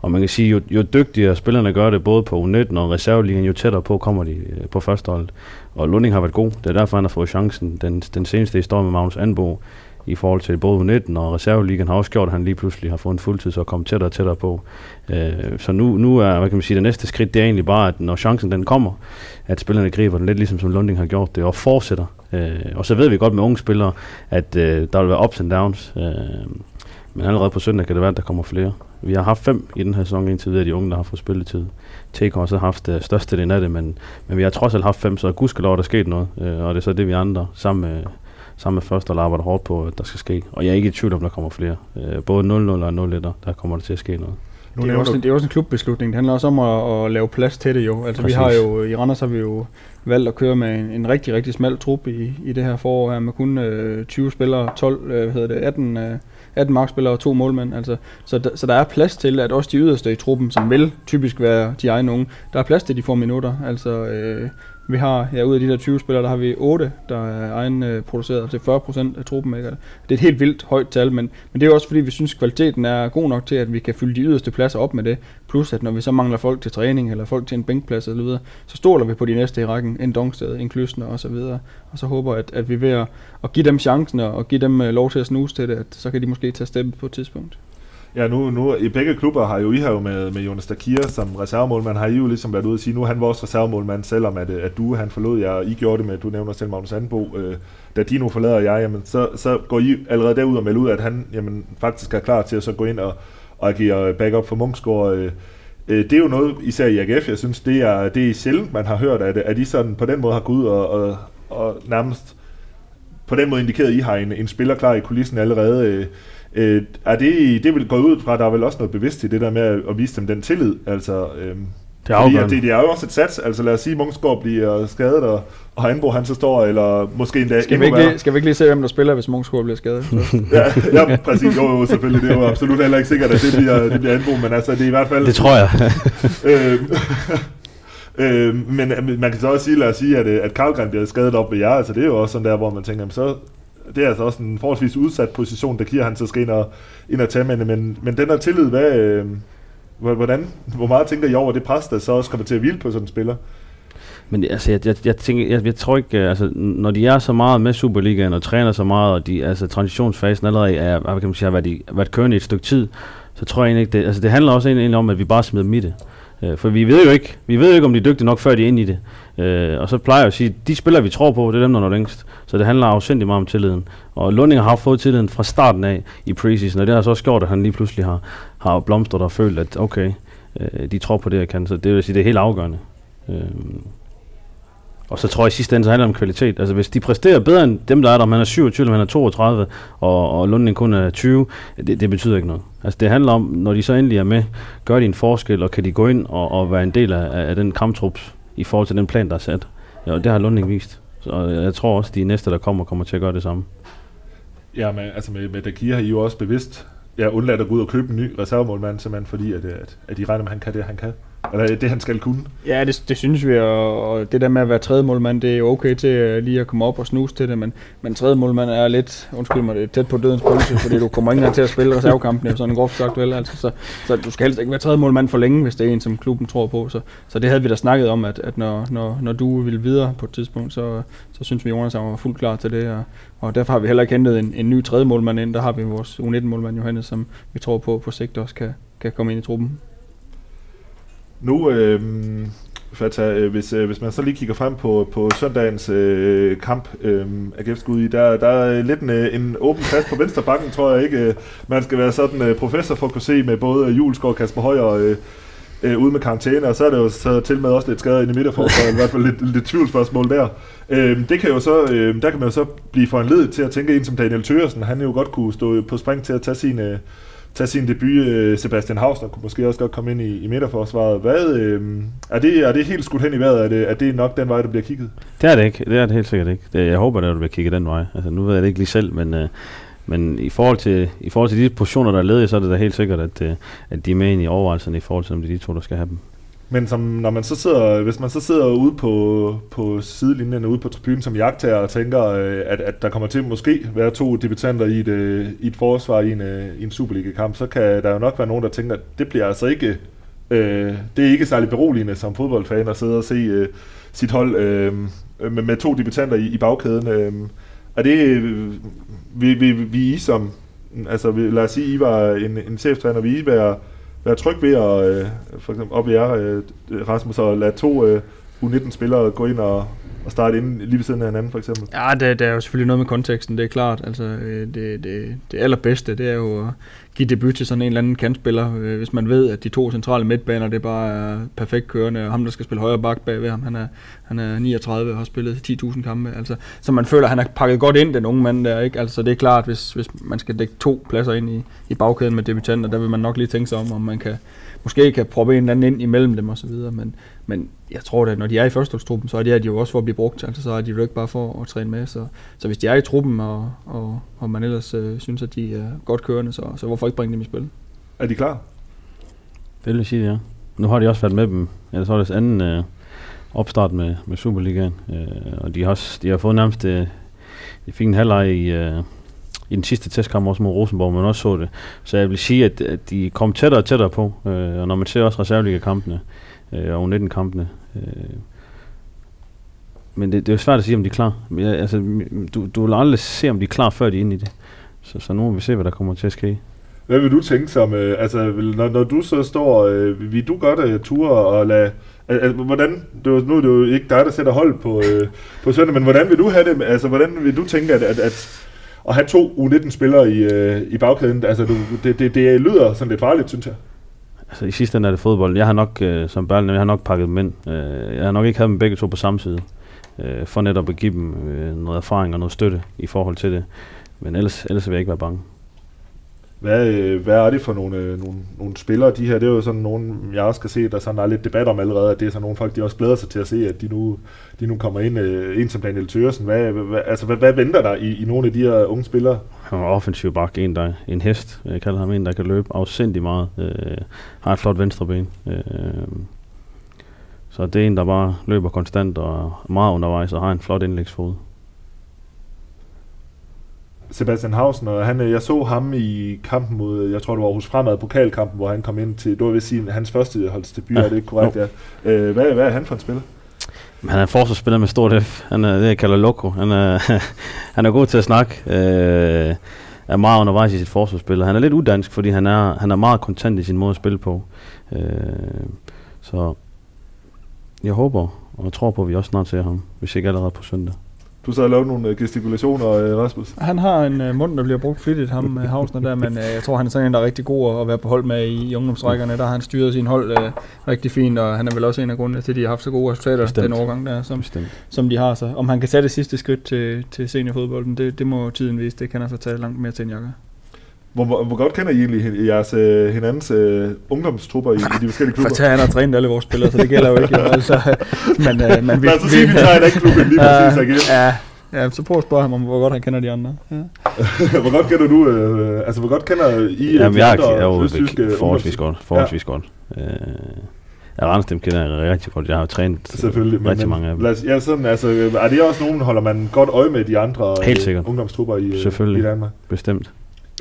og man kan sige, jo, jo dygtigere spillerne gør det, både på U19 og reserveligen, jo tættere på kommer de øh, på førsteholdet. Og Lunding har været god. Det er derfor, han har fået chancen. Den, den seneste historie med Magnus Anbo i forhold til både U19 og reserveligen har også gjort, at han lige pludselig har fået en fuldtid, så kommet tættere og tættere på. Øh, så nu, nu er, hvad kan man sige, det næste skridt, det er egentlig bare, at når chancen den kommer, at spillerne griber den lidt ligesom som Lunding har gjort det, og fortsætter. Øh, og så ved vi godt med unge spillere, at øh, der vil være ups and downs. Øh, men allerede på søndag kan det være, at der kommer flere. Vi har haft fem i den her sæson indtil videre, de unge, der har fået spilletid. TK har også haft uh, størstedelen af det, men, men vi har trods alt haft fem, så gudskelov, der er sket noget. Uh, og det er så det, vi andre sammen med, sammen med første og arbejder hårdt på, at der skal ske. Og jeg er ikke i tvivl om, der kommer flere. Uh, både 0-0 og 0 der kommer der til at ske noget. Nu det, er også en, det er også en klubbeslutning. Det handler også om at, at lave plads til det jo. Altså Præcis. vi har jo, i Randers har vi jo valgt at køre med en, en rigtig, rigtig smal trup i, i det her forår her, med kun øh, 20 spillere, 12, øh, hvad hedder det, 18, øh, 18 markspillere og to målmænd. Altså, så, der, så der er plads til, at også de yderste i truppen, som vil typisk være de egne unge, der er plads til, at de får minutter. Altså, øh, vi har, ja, ud af de der 20 spillere, der har vi 8, der er egenproduceret, øh, til altså, 40% af truppen. Ikke? Det er et helt vildt højt tal, men, men det er også fordi, vi synes, kvaliteten er god nok til, at vi kan fylde de yderste pladser op med det. Plus, at når vi så mangler folk til træning, eller folk til en bænkplads eller videre, så stoler vi på de næste i rækken, en Dongsted, en Klysner og så videre. Og så håber at, at vi ved at, at give dem chancen og give dem øh, lov til at snuse til det, at så kan de måske tage steppet på et tidspunkt. Ja, nu, nu i begge klubber har jo I har jo med, med Jonas Dakir som reservemålmand, har I jo ligesom været ude at sige, nu er han vores reservemålmand, selvom at, at du han forlod jer, og I gjorde det med, du nævner selv Magnus Anbo, øh, da de nu forlader jer, jamen, så, så går I allerede derud og melder ud, at han jamen, faktisk er klar til at så gå ind og, og agere backup for Munchsgaard. Øh, øh, det er jo noget, især i AGF, jeg synes, det er, det er sjældent, man har hørt, at, at I sådan på den måde har gået ud og, og, og nærmest på den måde indikeret, at I har en, en spiller klar i kulissen allerede. Øh, Øh, er det, det vil gå ud fra, at der er vel også noget bevidst i det der med at, at vise dem den tillid. Altså, øh, det er, fordi, det, det er jo også et sats. Altså lad os sige, at Munchsgaard bliver skadet, og, og Hanbo han så står, eller måske endda skal vi, ikke lige, skal vi ikke lige se, hvem der spiller, hvis Munchsgaard bliver skadet? ja, ja, præcis. Jo, jo, selvfølgelig. Det er jo absolut heller ikke sikkert, at det bliver, det bliver Hanbo, men altså det er i hvert fald... Det tror jeg. øh, øh, men man kan så også sige, lad os sige, at, at Karlgren bliver skadet op ved jer. Altså det er jo også sådan der, hvor man tænker, så det er altså også en forholdsvis udsat position, der giver han så skal ind og, ind og tage med men, men den der tillid, hvad, øh, hvordan, hvor meget tænker I over det pres, der så også kommer til at hvile på sådan en spiller? Men altså, jeg, jeg, jeg, tænker, jeg, jeg tror ikke, øh, altså, når de er så meget med Superligaen og træner så meget, og de, altså, transitionsfasen allerede er, hvad kan man sige, har været, i, været kørende i et stykke tid, så tror jeg egentlig ikke, det, altså, det handler også egentlig om, at vi bare smider dem i det. Øh, for vi ved jo ikke, vi ved jo ikke, om de er dygtige nok, før de er inde i det. Øh, og så plejer jeg at sige, de spillere, vi tror på, det er dem, der når længst. Så det handler afsindig meget om tilliden. Og Lunding har fået tilliden fra starten af i preseason, og det har så også gjort, at han lige pludselig har, har blomstret og følt, at okay, øh, de tror på det, jeg kan. Så det vil sige, det er helt afgørende. Øh, og så tror jeg i sidste ende, så handler det om kvalitet. Altså hvis de præsterer bedre end dem, der er der, om han er 27, eller han er 32, og, og Lunding kun er 20, det, det betyder ikke noget. Altså det handler om, når de så endelig er med, gør de en forskel, og kan de gå ind og, og være en del af, af den kamptrup i forhold til den plan, der er sat. Ja, og det har Lunding vist. Så jeg tror også, de næste, der kommer, kommer til at gøre det samme. Ja, men altså med, med Dakir har I jo også bevidst ja, undladt at gå ud og købe en ny reservemålmand, simpelthen fordi, at, at, at de regner med, at han kan det, han kan. Eller det, han skal kunne. Ja, det, det synes vi, og, og det der med at være tredje målmand, det er jo okay til uh, lige at komme op og snuse til det, men, men tredje målmand er lidt, undskyld mig, det er tæt på dødens pølse, fordi du kommer ikke engang til at spille reservekampene, sådan en groft sagt vel, altså, så, så du skal helst ikke være tredje målmand for længe, hvis det er en, som klubben tror på, så, så det havde vi da snakket om, at, at når, når, når du vil videre på et tidspunkt, så, så synes vi, Jonas var fuldt klar til det, og, og derfor har vi heller ikke hentet en, en ny tredje målmand ind, der har vi vores U19-målmand Johannes, som vi tror på på sigt også kan, kan komme ind i truppen. Nu, øh, Fata, øh, hvis, øh, hvis man så lige kigger frem på, på søndagens øh, kamp øh, af i, der, der er lidt en, øh, en åben plads på venstre bakken, tror jeg ikke. Øh, man skal være sådan øh, professor for at kunne se med både Julesgaard og Kasper Højer øh, øh, ude med karantæne, og så er det jo så til med også lidt skadet ind i midterforsvaret, i hvert fald lidt, lidt tvivlsspørgsmål der. Øh, det kan jo så, øh, der kan man jo så blive foranledet til at tænke ind som Daniel Thøgersen, han jo godt kunne stå på spring til at tage sin, øh, tage sin debut. Øh, Sebastian Hausner kunne måske også godt komme ind i, i midterforsvaret. Hvad, øh, er, det, er det helt skudt hen i vejret? Er det, er det nok den vej, der bliver kigget? Det er det ikke. Det er det helt sikkert ikke. Det, jeg håber, at der bliver kigget den vej. Altså, nu ved jeg det ikke lige selv, men, øh, men i, forhold til, i forhold til de positioner, der er ledige, så er det da helt sikkert, at, øh, at de er med ind i overvejelserne i forhold til, om det er de to, der skal have dem. Men som, når man så sidder, hvis man så sidder ude på, på sidelinjen, ude på tribunen som jagttager og tænker, øh, at, at der kommer til måske være to debutanter i et, øh, i et forsvar i en, øh, i en Superliga-kamp, så kan der jo nok være nogen, der tænker, at det bliver altså ikke, øh, det er ikke særlig beroligende som fodboldfan at sidde og se øh, sit hold øh, med, med to debutanter i, i bagkæden. Øh, er det, øh, vi, vi, vi I som, altså lad os sige, I var en, en cheftræner, vi I være være tryg ved at, øh, for eksempel op i jer, øh, Rasmus, og lade to øh, U19-spillere gå ind og, at starte ind lige ved siden af hinanden, for eksempel? Ja, det, det er jo selvfølgelig noget med konteksten, det er klart. Altså, øh, det, det, det allerbedste, det er jo at give debut til sådan en eller anden kantspiller, øh, hvis man ved, at de to centrale midtbaner, det er bare er perfekt kørende, og ham, der skal spille højre bak bagved ham, han er, han er 39 og har spillet 10.000 kampe. Altså, så man føler, at han har pakket godt ind, den unge mand der. Ikke? Altså, det er klart, hvis, hvis man skal dække to pladser ind i, i bagkæden med debutanter, der vil man nok lige tænke sig om, om man kan, måske kan proppe en eller anden ind imellem dem osv., men, men jeg tror at når de er i førsteholdstruppen, så er de, de jo også for at blive brugt, altså så er de jo ikke bare for at træne med, så, så hvis de er i truppen, og, og, og man ellers øh, synes, at de er godt kørende, så, så hvorfor ikke bringe dem i spil? Er de klar? Det vil jeg sige, ja. Nu har de også været med dem, eller så er det anden øh, opstart med, med Superligaen, øh, og de har, også, de har fået nærmest, øh, de fik en halvleg i, øh, i den sidste testkamp også mod Rosenborg, men også så det. Så jeg vil sige, at, at de kom tættere og tættere på, øh, og når man ser også reserveliga-kampene øh, og 19-kampene, øh, men det, det er jo svært at sige, om de er klar. Jeg, altså, du, du vil aldrig se, om de er klar, før de er inde i det. Så, så nu må vi se, hvad der kommer til at ske. Hvad vil du tænke som, øh, altså, når, når du så står, øh, vil du godt øh, ture og lade, altså, hvordan, det var, nu er det jo ikke dig, der sætter hold på, øh, på søndag, men hvordan vil du have det, altså, hvordan vil du tænke, at, at, at at have to U19-spillere i, øh, i bagkæden, altså du, det, det, det lyder sådan lidt farligt, synes jeg. Altså i sidste ende er det fodbold. Jeg har nok, øh, som børn, jeg har nok pakket dem ind. Øh, jeg har nok ikke haft dem begge to på samme side, øh, for netop at give dem øh, noget erfaring og noget støtte i forhold til det. Men ellers, ellers vil jeg ikke være bange. Hvad, øh, hvad er det for nogle, øh, nogle, nogle spillere, de her? Det er jo sådan nogle, jeg også kan se, der sådan er lidt debat om allerede, at det er sådan nogle folk, de også glæder sig til at se, at de nu, de nu kommer ind, øh, ind som Daniel Thøresen. Hvad, hvad, altså, hvad, hvad venter der i, i nogle af de her unge spillere? Han er offensiv bak, en, der, en hest. Jeg kalder ham en, der kan løbe afsindig meget. Øh, har et flot venstreben. Øh, så det er en, der bare løber konstant og er meget undervejs og har en flot indlægsfod. Sebastian Hausen, og han, jeg så ham i kampen mod, jeg tror det var hos Fremad, pokalkampen, hvor han kom ind til, det var ved sige, hans første holdsdebut, ja. er det ikke korrekt? Ja. Øh, hvad, hvad er han for en spiller? Han er en forsvarsspiller med stort F. Han er det, jeg kalder loco. Han er, han er god til at snakke. Øh, er meget undervejs i sit forsvarsspil. Han er lidt udansk, fordi han er, han er meget kontant i sin måde at spille på. Øh, så jeg håber og tror på, at vi også snart ser ham, hvis ikke allerede på søndag. Du så har lavet nogle øh, gestikulationer, øh, Rasmus. Han har en uh, mund, der bliver brugt flittigt, ham med Havsner der, men uh, jeg tror, han er sådan en, der er rigtig god at være på hold med i, i ungdomsrækkerne. Der har han styret sin hold uh, rigtig fint, og han er vel også en af grundene til, at de har haft så gode resultater Bestemt. den overgang der, som, som de har. Så om han kan tage det sidste skridt til, til seniorfodbolden, det, det må tiden vise. Det kan han så tage langt mere til en jakke. Hvor, hvor, hvor godt kender I egentlig jeres, uh, hinandens uh, ungdomstrupper i, i de forskellige klubber? For han har trænet alle vores spillere, så det gælder jo ikke. altså, men, uh, men vi, Lad os sige, vi tager en anden klub lige præcis igen. Ja, Ja, så prøv at spørge ham om, hvor godt han kender de andre. Ja. hvor godt kender du, øh, altså hvor godt kender I Jamen, jeg, jeg er jo forholdsvis godt. Forholdsvis ja. godt. Øh, Ja, Randers dem kender jeg rigtig godt. Jeg har jo trænet Selvfølgelig, rigtig men, mange af dem. Lad os, ja, sådan, altså, er det også nogen, holder man godt øje med de andre Helt sikkert. ungdomstrupper i, Selvfølgelig. i Danmark? Bestemt.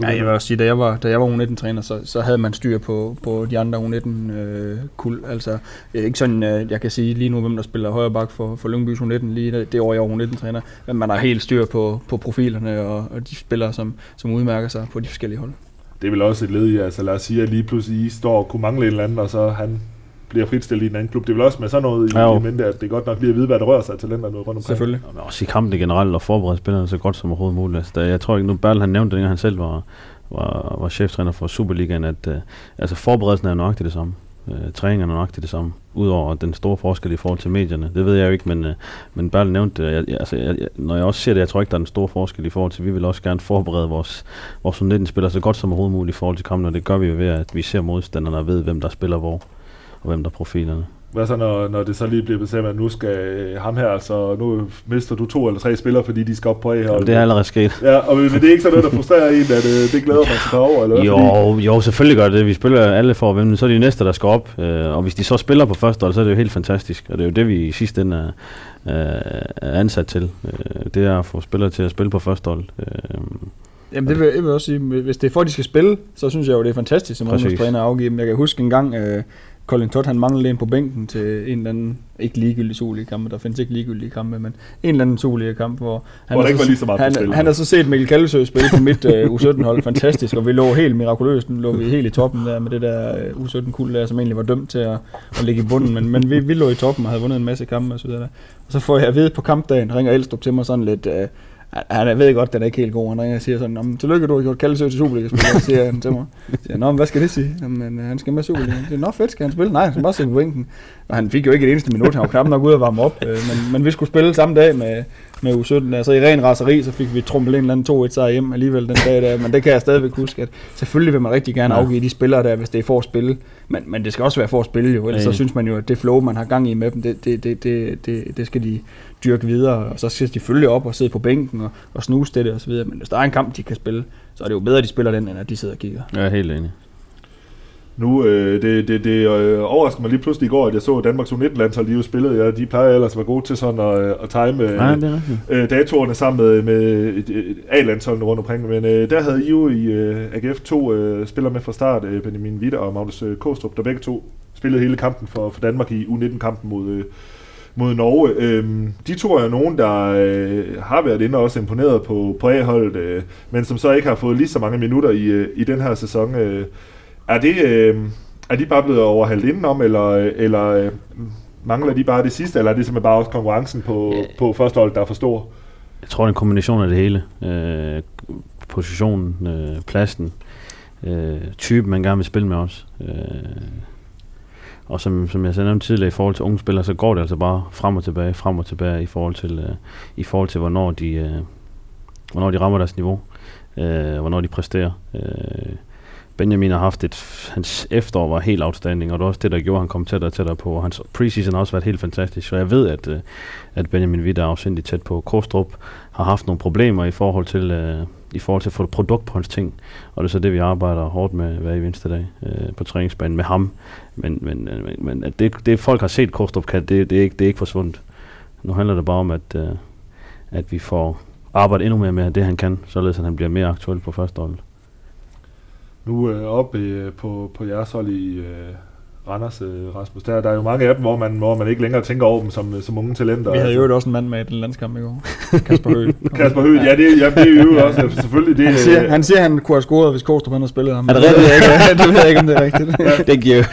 Ja, jeg vil også sige, da jeg var, da jeg var U19-træner, så, så havde man styr på, på de andre U19-kul. Øh, altså, ikke sådan, øh, jeg kan sige lige nu, hvem der spiller højre bak for, for Lyngbys U19 lige det år, jeg var U19-træner. Men man har helt styr på, på profilerne og, og de spillere, som, som udmærker sig på de forskellige hold. Det er vel også et led i, altså lad os sige, at lige pludselig I står og kunne mangle en eller anden, og så han bliver fritstillet i en anden klub. Det er vel også med sådan noget i, ja, i mente, at det er godt nok lige at vide, hvad der rører sig af talenter noget rundt omkring. Selvfølgelig. Og også i kampen generelt og forberede spillerne så godt som overhovedet muligt. Altså, jeg tror ikke, nu Berl han nævnte det, han selv var, var, var cheftræner for Superligaen, at uh, altså forberedelsen er nøjagtigt det samme. Uh, træningen er nøjagtigt det samme. Udover den store forskel i forhold til medierne. Det ved jeg jo ikke, men, uh, men Berl nævnte det. Jeg, jeg, altså, jeg, når jeg også ser det, jeg tror ikke, der er en stor forskel i forhold til, vi vil også gerne forberede vores, vores 19 spillere så godt som overhovedet muligt i forhold til kampen, og det gør vi jo ved, at vi ser modstanderne og ved, hvem der spiller hvor, og hvem der er profilerne. Hvad så, når, når det så lige bliver bestemt, at nu skal øh, ham her, så nu mister du to eller tre spillere, fordi de skal op på A Ja, det er allerede sket. Ja, og men det er ikke sådan noget, der frustrerer en, at det, øh, det glæder man sig over, eller Jo, fordi... jo, selvfølgelig gør det. Vi spiller alle for at vinde, så er de næste, der skal op. Øh, og hvis de så spiller på første hold, så er det jo helt fantastisk. Og det er jo det, vi i sidste ende er, er ansat til. Det er at få spillere til at spille på første hold. Jamen det vil jeg vil også sige, hvis det er for, at de skal spille, så synes jeg jo, det er fantastisk, som ungdomstræner at afgive dem. Jeg kan huske en gang, øh, Colin Todd, han manglede en på bænken til en eller anden, ikke ligegyldig Superliga-kamp, der findes ikke ligegyldige kampe, men en eller anden Superliga-kamp, hvor han, hvor har, ikke var lige så meget han, spil, han har så set Mikkel Kallesø spille på mit uh, U17-hold, fantastisk, og vi lå helt mirakuløst, lå vi helt i toppen der med det der uh, U17-kul der, som egentlig var dømt til at, at ligge i bunden, men, men vi, vi lå i toppen og havde vundet en masse kampe og så videre. Og så får jeg at vide på kampdagen, ringer Elstrup til mig sådan lidt, uh, han ved godt, at den er ikke helt god. Han ringer og siger sådan, tillykke, du har gjort Kalle til Superliga-spiller, siger han til mig. Jeg siger, Nå, men hvad skal det sige? Jamen, øh, han skal med Superliga. Jeg siger, Nå, fedt, skal han spille? Nej, han skal bare sidde på bænken. Og han fik jo ikke et eneste minut, han var knap nok ude og varme op. Øh, men, men vi skulle spille samme dag med, med U17. Altså i ren raseri, så fik vi trumpet en eller anden 2-1 sejr hjem alligevel den dag der. Men det kan jeg stadigvæk huske, at selvfølgelig vil man rigtig gerne afgive de spillere der, hvis det er for at spille. Men, men det skal også være for at spille jo, ellers så synes man jo, at det flow, man har gang i med dem, det, det, det, det, det, det skal de dyrke videre. Og så skal de følge op og sidde på bænken og, og snuse det og så videre. Men hvis der er en kamp, de kan spille, så er det jo bedre, at de spiller den, end at de sidder og kigger. Jeg er helt enig. Nu, øh, det, det, det øh, overrasker mig lige pludselig i går, at jeg så Danmarks U19-landshold, de jo spillede, ja, de plejer ellers at være gode til sådan at, at time øh, Nej, øh, datorerne sammen med, med A-landsholdene rundt omkring. Men øh, der havde I jo i øh, AGF to øh, spillere med fra start, øh, Benjamin Witte og Magnus øh, Kostrup, der begge to spillede hele kampen for, for Danmark i U19-kampen mod, øh, mod Norge. Øhm, de to er nogen, der øh, har været inde og også imponeret på, på A-holdet, øh, men som så ikke har fået lige så mange minutter i, øh, i den her sæson. Øh, er, det, øh, er de bare blevet overhældt indenom, eller, eller øh, mangler de bare det sidste, eller er det simpelthen bare også konkurrencen på, yeah. på første hold, der er for stor? Jeg tror, det er en kombination af det hele. Øh, positionen, øh, pladsen, øh, typen, man gerne vil spille med os. Øh, og som, som jeg sagde nævnte tidligere, i forhold til unge spillere, så går det altså bare frem og tilbage, frem og tilbage i forhold til, øh, i forhold til hvornår, de, øh, hvornår de rammer deres niveau, øh, hvornår de præsterer. Øh, Benjamin har haft et, hans efterår var helt outstanding, og det var også det, der gjorde, at han kom tættere og tættere på. Hans preseason har også været helt fantastisk, så jeg ved, at, øh, at Benjamin Witt er afsindigt tæt på. Kostrup har haft nogle problemer i forhold til, øh, i forhold til at få produkt på hans ting, og det er så det, vi arbejder hårdt med hver eneste dag øh, på træningsbanen med ham. Men, men, øh, men, men at det, det, folk har set Kostrup kan, det, det, er ikke, det er ikke forsvundet. Nu handler det bare om, at, øh, at vi får arbejdet endnu mere med det, han kan, således at han bliver mere aktuel på første hold. Nu øh, oppe øh, på, på jeres hold i, øh, Randers, øh, Rasmus. Der, der er jo mange af dem, hvor man, hvor man ikke længere tænker over dem som, som unge talenter. Vi havde jo også en mand med i den landskamp i går. Kasper Høgh. Kasper Høgh, ja, det, ja, det er jo også selvfølgelig. Det, han, siger, øh, han siger, han kunne have scoret, hvis Kostrup havde spillet ham. Er det rigtigt? ikke, det ved jeg ikke, om det er rigtigt. Ja. det giver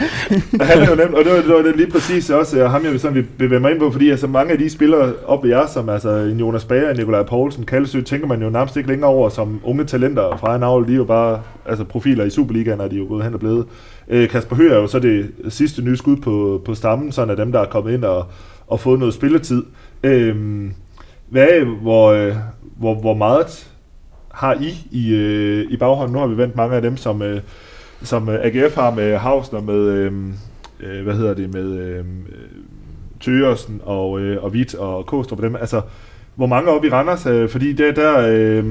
han er jo nemt, og det var, det var det lige præcis også øh, ham, jeg vil sådan vil bevæge mig ind på, fordi altså, mange af de spillere op ved jer, som altså en Jonas Bager, Nikolaj Poulsen, Kalsø, tænker man jo nærmest ikke længere over som unge talenter fra en avl. De er jo bare altså, profiler i Superligaen, er de jo gået hen og blevet. Øh, Kasper Høgh er jo så det sidste nye skud på, på stammen, sådan af dem, der er kommet ind og, og fået noget spilletid. Øh, hvad er, hvor, øh, hvor, hvor meget har I i, øh, i baghånden? Nu har vi vendt mange af dem, som, øh, som øh, AGF har med Hausen og med, øh, øh, hvad hedder det, med øhm, øh, Tøgersen og, øh, og Hvidt og Kostrup og dem. Altså, hvor mange op i Randers? Øh, fordi der, der øh,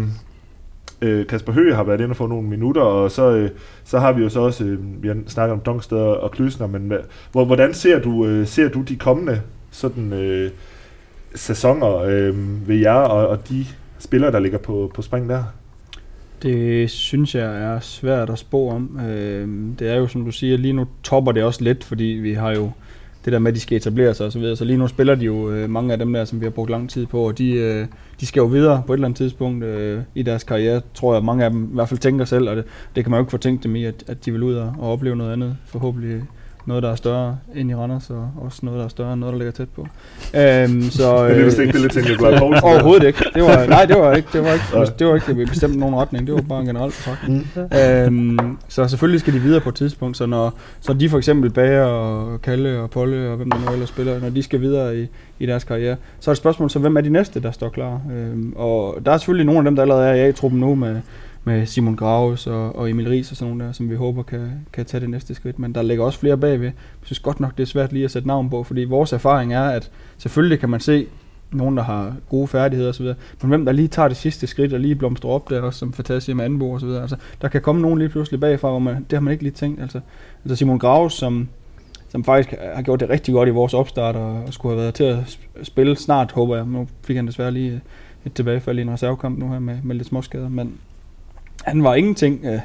øh, Kasper Høgh har været inde og få nogle minutter, og så, øh, så har vi jo så også, øh, vi har snakket om Dongsted og Klysner, men hvor, hvordan ser du, øh, ser du de kommende sådan, øh, sæsoner øh, ved jer og, og de spillere, der ligger på, på spring der? Det synes jeg er svært at spå om. Øh, det er jo, som du siger, lige nu topper det også lidt, fordi vi har jo det der med, at de skal etablere sig osv. Så, så lige nu spiller de jo øh, mange af dem der, som vi har brugt lang tid på, og de, øh, de skal jo videre på et eller andet tidspunkt øh, i deres karriere, tror jeg, mange af dem i hvert fald tænker selv, og det, det kan man jo ikke få tænkt dem i, at, at de vil ud og, og opleve noget andet, forhåbentlig noget, der er større end i Randers, og også noget, der er større end noget, der ligger tæt på. Øhm, så, øh, det er vist ikke det lidt at Poulsen. Overhovedet ikke. Det var, nej, det var ikke, det var ikke, det var ikke, det vi bestemte nogen retning. Det var bare en generelt betragtning. Mm. Øhm, så selvfølgelig skal de videre på et tidspunkt, så når så de for eksempel Bager og Kalle og Polle og hvem der nu ellers spiller, når de skal videre i, i deres karriere, så er det spørgsmål, så hvem er de næste, der står klar? Øhm, og der er selvfølgelig nogle af dem, der allerede er i A-truppen nu med med Simon Graves og, og Emil Ries og sådan nogle der, som vi håber kan, kan tage det næste skridt. Men der ligger også flere bagved. Jeg synes godt nok, det er svært lige at sætte navn på, fordi vores erfaring er, at selvfølgelig kan man se nogen, der har gode færdigheder osv., men hvem der lige tager det sidste skridt og lige blomstrer op der, også som Fantasia med Anbo og så videre. Altså, der kan komme nogen lige pludselig bagfra, hvor man, det har man ikke lige tænkt. Altså, altså Simon Graves, som, som faktisk har gjort det rigtig godt i vores opstart, og skulle have været til at spille snart, håber jeg. Nu fik han desværre lige et tilbagefald i en reservekamp nu her med, med lidt småskader, men han var ingenting, øh,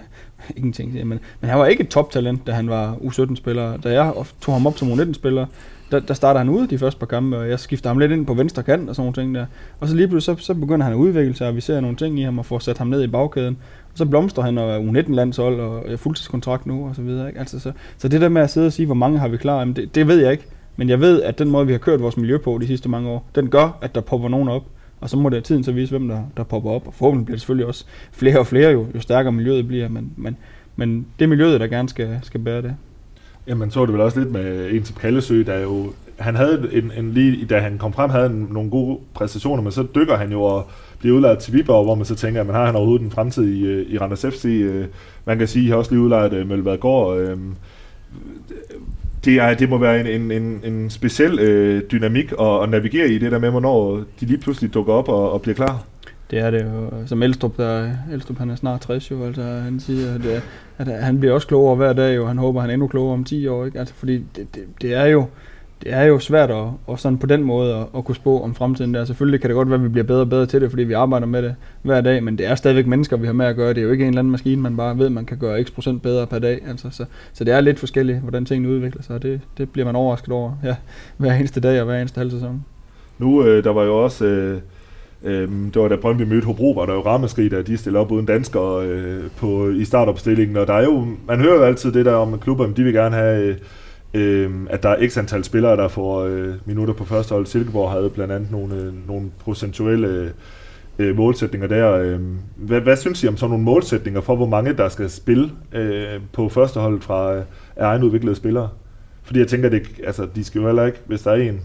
ingenting, men, men han var ikke et toptalent, da han var U17-spiller. Da jeg tog ham op som U19-spiller, der, der starter han ude de første par kampe, og jeg skifter ham lidt ind på venstre kant og sådan nogle ting der. Og så lige pludselig, så, så begynder han at udvikle sig, og vi ser nogle ting i ham og får sat ham ned i bagkæden. Og så blomstrer han og er U19-landshold og er fuldtidskontrakt nu og så videre. Ikke? Altså, så, så det der med at sidde og sige, hvor mange har vi klar, jamen det, det ved jeg ikke. Men jeg ved, at den måde, vi har kørt vores miljø på de sidste mange år, den gør, at der popper nogen op. Og så må det tiden så vise, hvem der, der popper op. Og forhåbentlig bliver det selvfølgelig også flere og flere, jo, jo stærkere miljøet bliver. Men, men, men det er miljøet, der gerne skal, skal bære det. Jamen, så det vel også lidt med en som Kallesø, der jo... Han havde en, en lige, da han kom frem, havde en, nogle gode præstationer, men så dykker han jo og bliver udlejet til Viborg, hvor man så tænker, at man har han overhovedet en fremtid i, øh, i Randers FC. Øh, man kan sige, at han har også lige udlejet øh, Mølvad Gård øh, det, er, det må være en, en, en, en speciel øh, dynamik at, at navigere i det der med, hvornår de lige pludselig dukker op og, og bliver klar. Det er det jo. Som Elstrup, der, Elstrup han er snart 60 jo, altså han siger, at, øh, at han bliver også klogere hver dag, og han håber, han er endnu klogere om 10 år. Ikke? Altså, fordi det, det, det, er jo, det er jo svært at, og sådan på den måde at, at kunne spå om fremtiden der. Selvfølgelig kan det godt være, at vi bliver bedre og bedre til det, fordi vi arbejder med det hver dag, men det er stadigvæk mennesker, vi har med at gøre. Det er jo ikke en eller anden maskine, man bare ved, man kan gøre x procent bedre per dag. Altså, så, så det er lidt forskelligt, hvordan tingene udvikler sig, og det, det bliver man overrasket over ja, hver eneste dag og hver eneste halv sæson. Nu, øh, der var jo også... Øh Øhm, det var da Brøndby mødte Hobro, var der jo rammeskrig, da de stillede op uden danskere øh, på, i startopstillingen, og der er jo, man hører jo altid det der om, at klubberne, de vil gerne have øh, øh, at der er x antal spillere, der får øh, minutter på første hold. Silkeborg havde blandt andet nogle, øh, nogle procentuelle øh, målsætninger der. Øh, hvad, hvad synes I om sådan nogle målsætninger for, hvor mange der skal spille øh, på første hold fra øh, egenudviklede spillere? Fordi jeg tænker, det, altså, de skal jo heller ikke, hvis der er en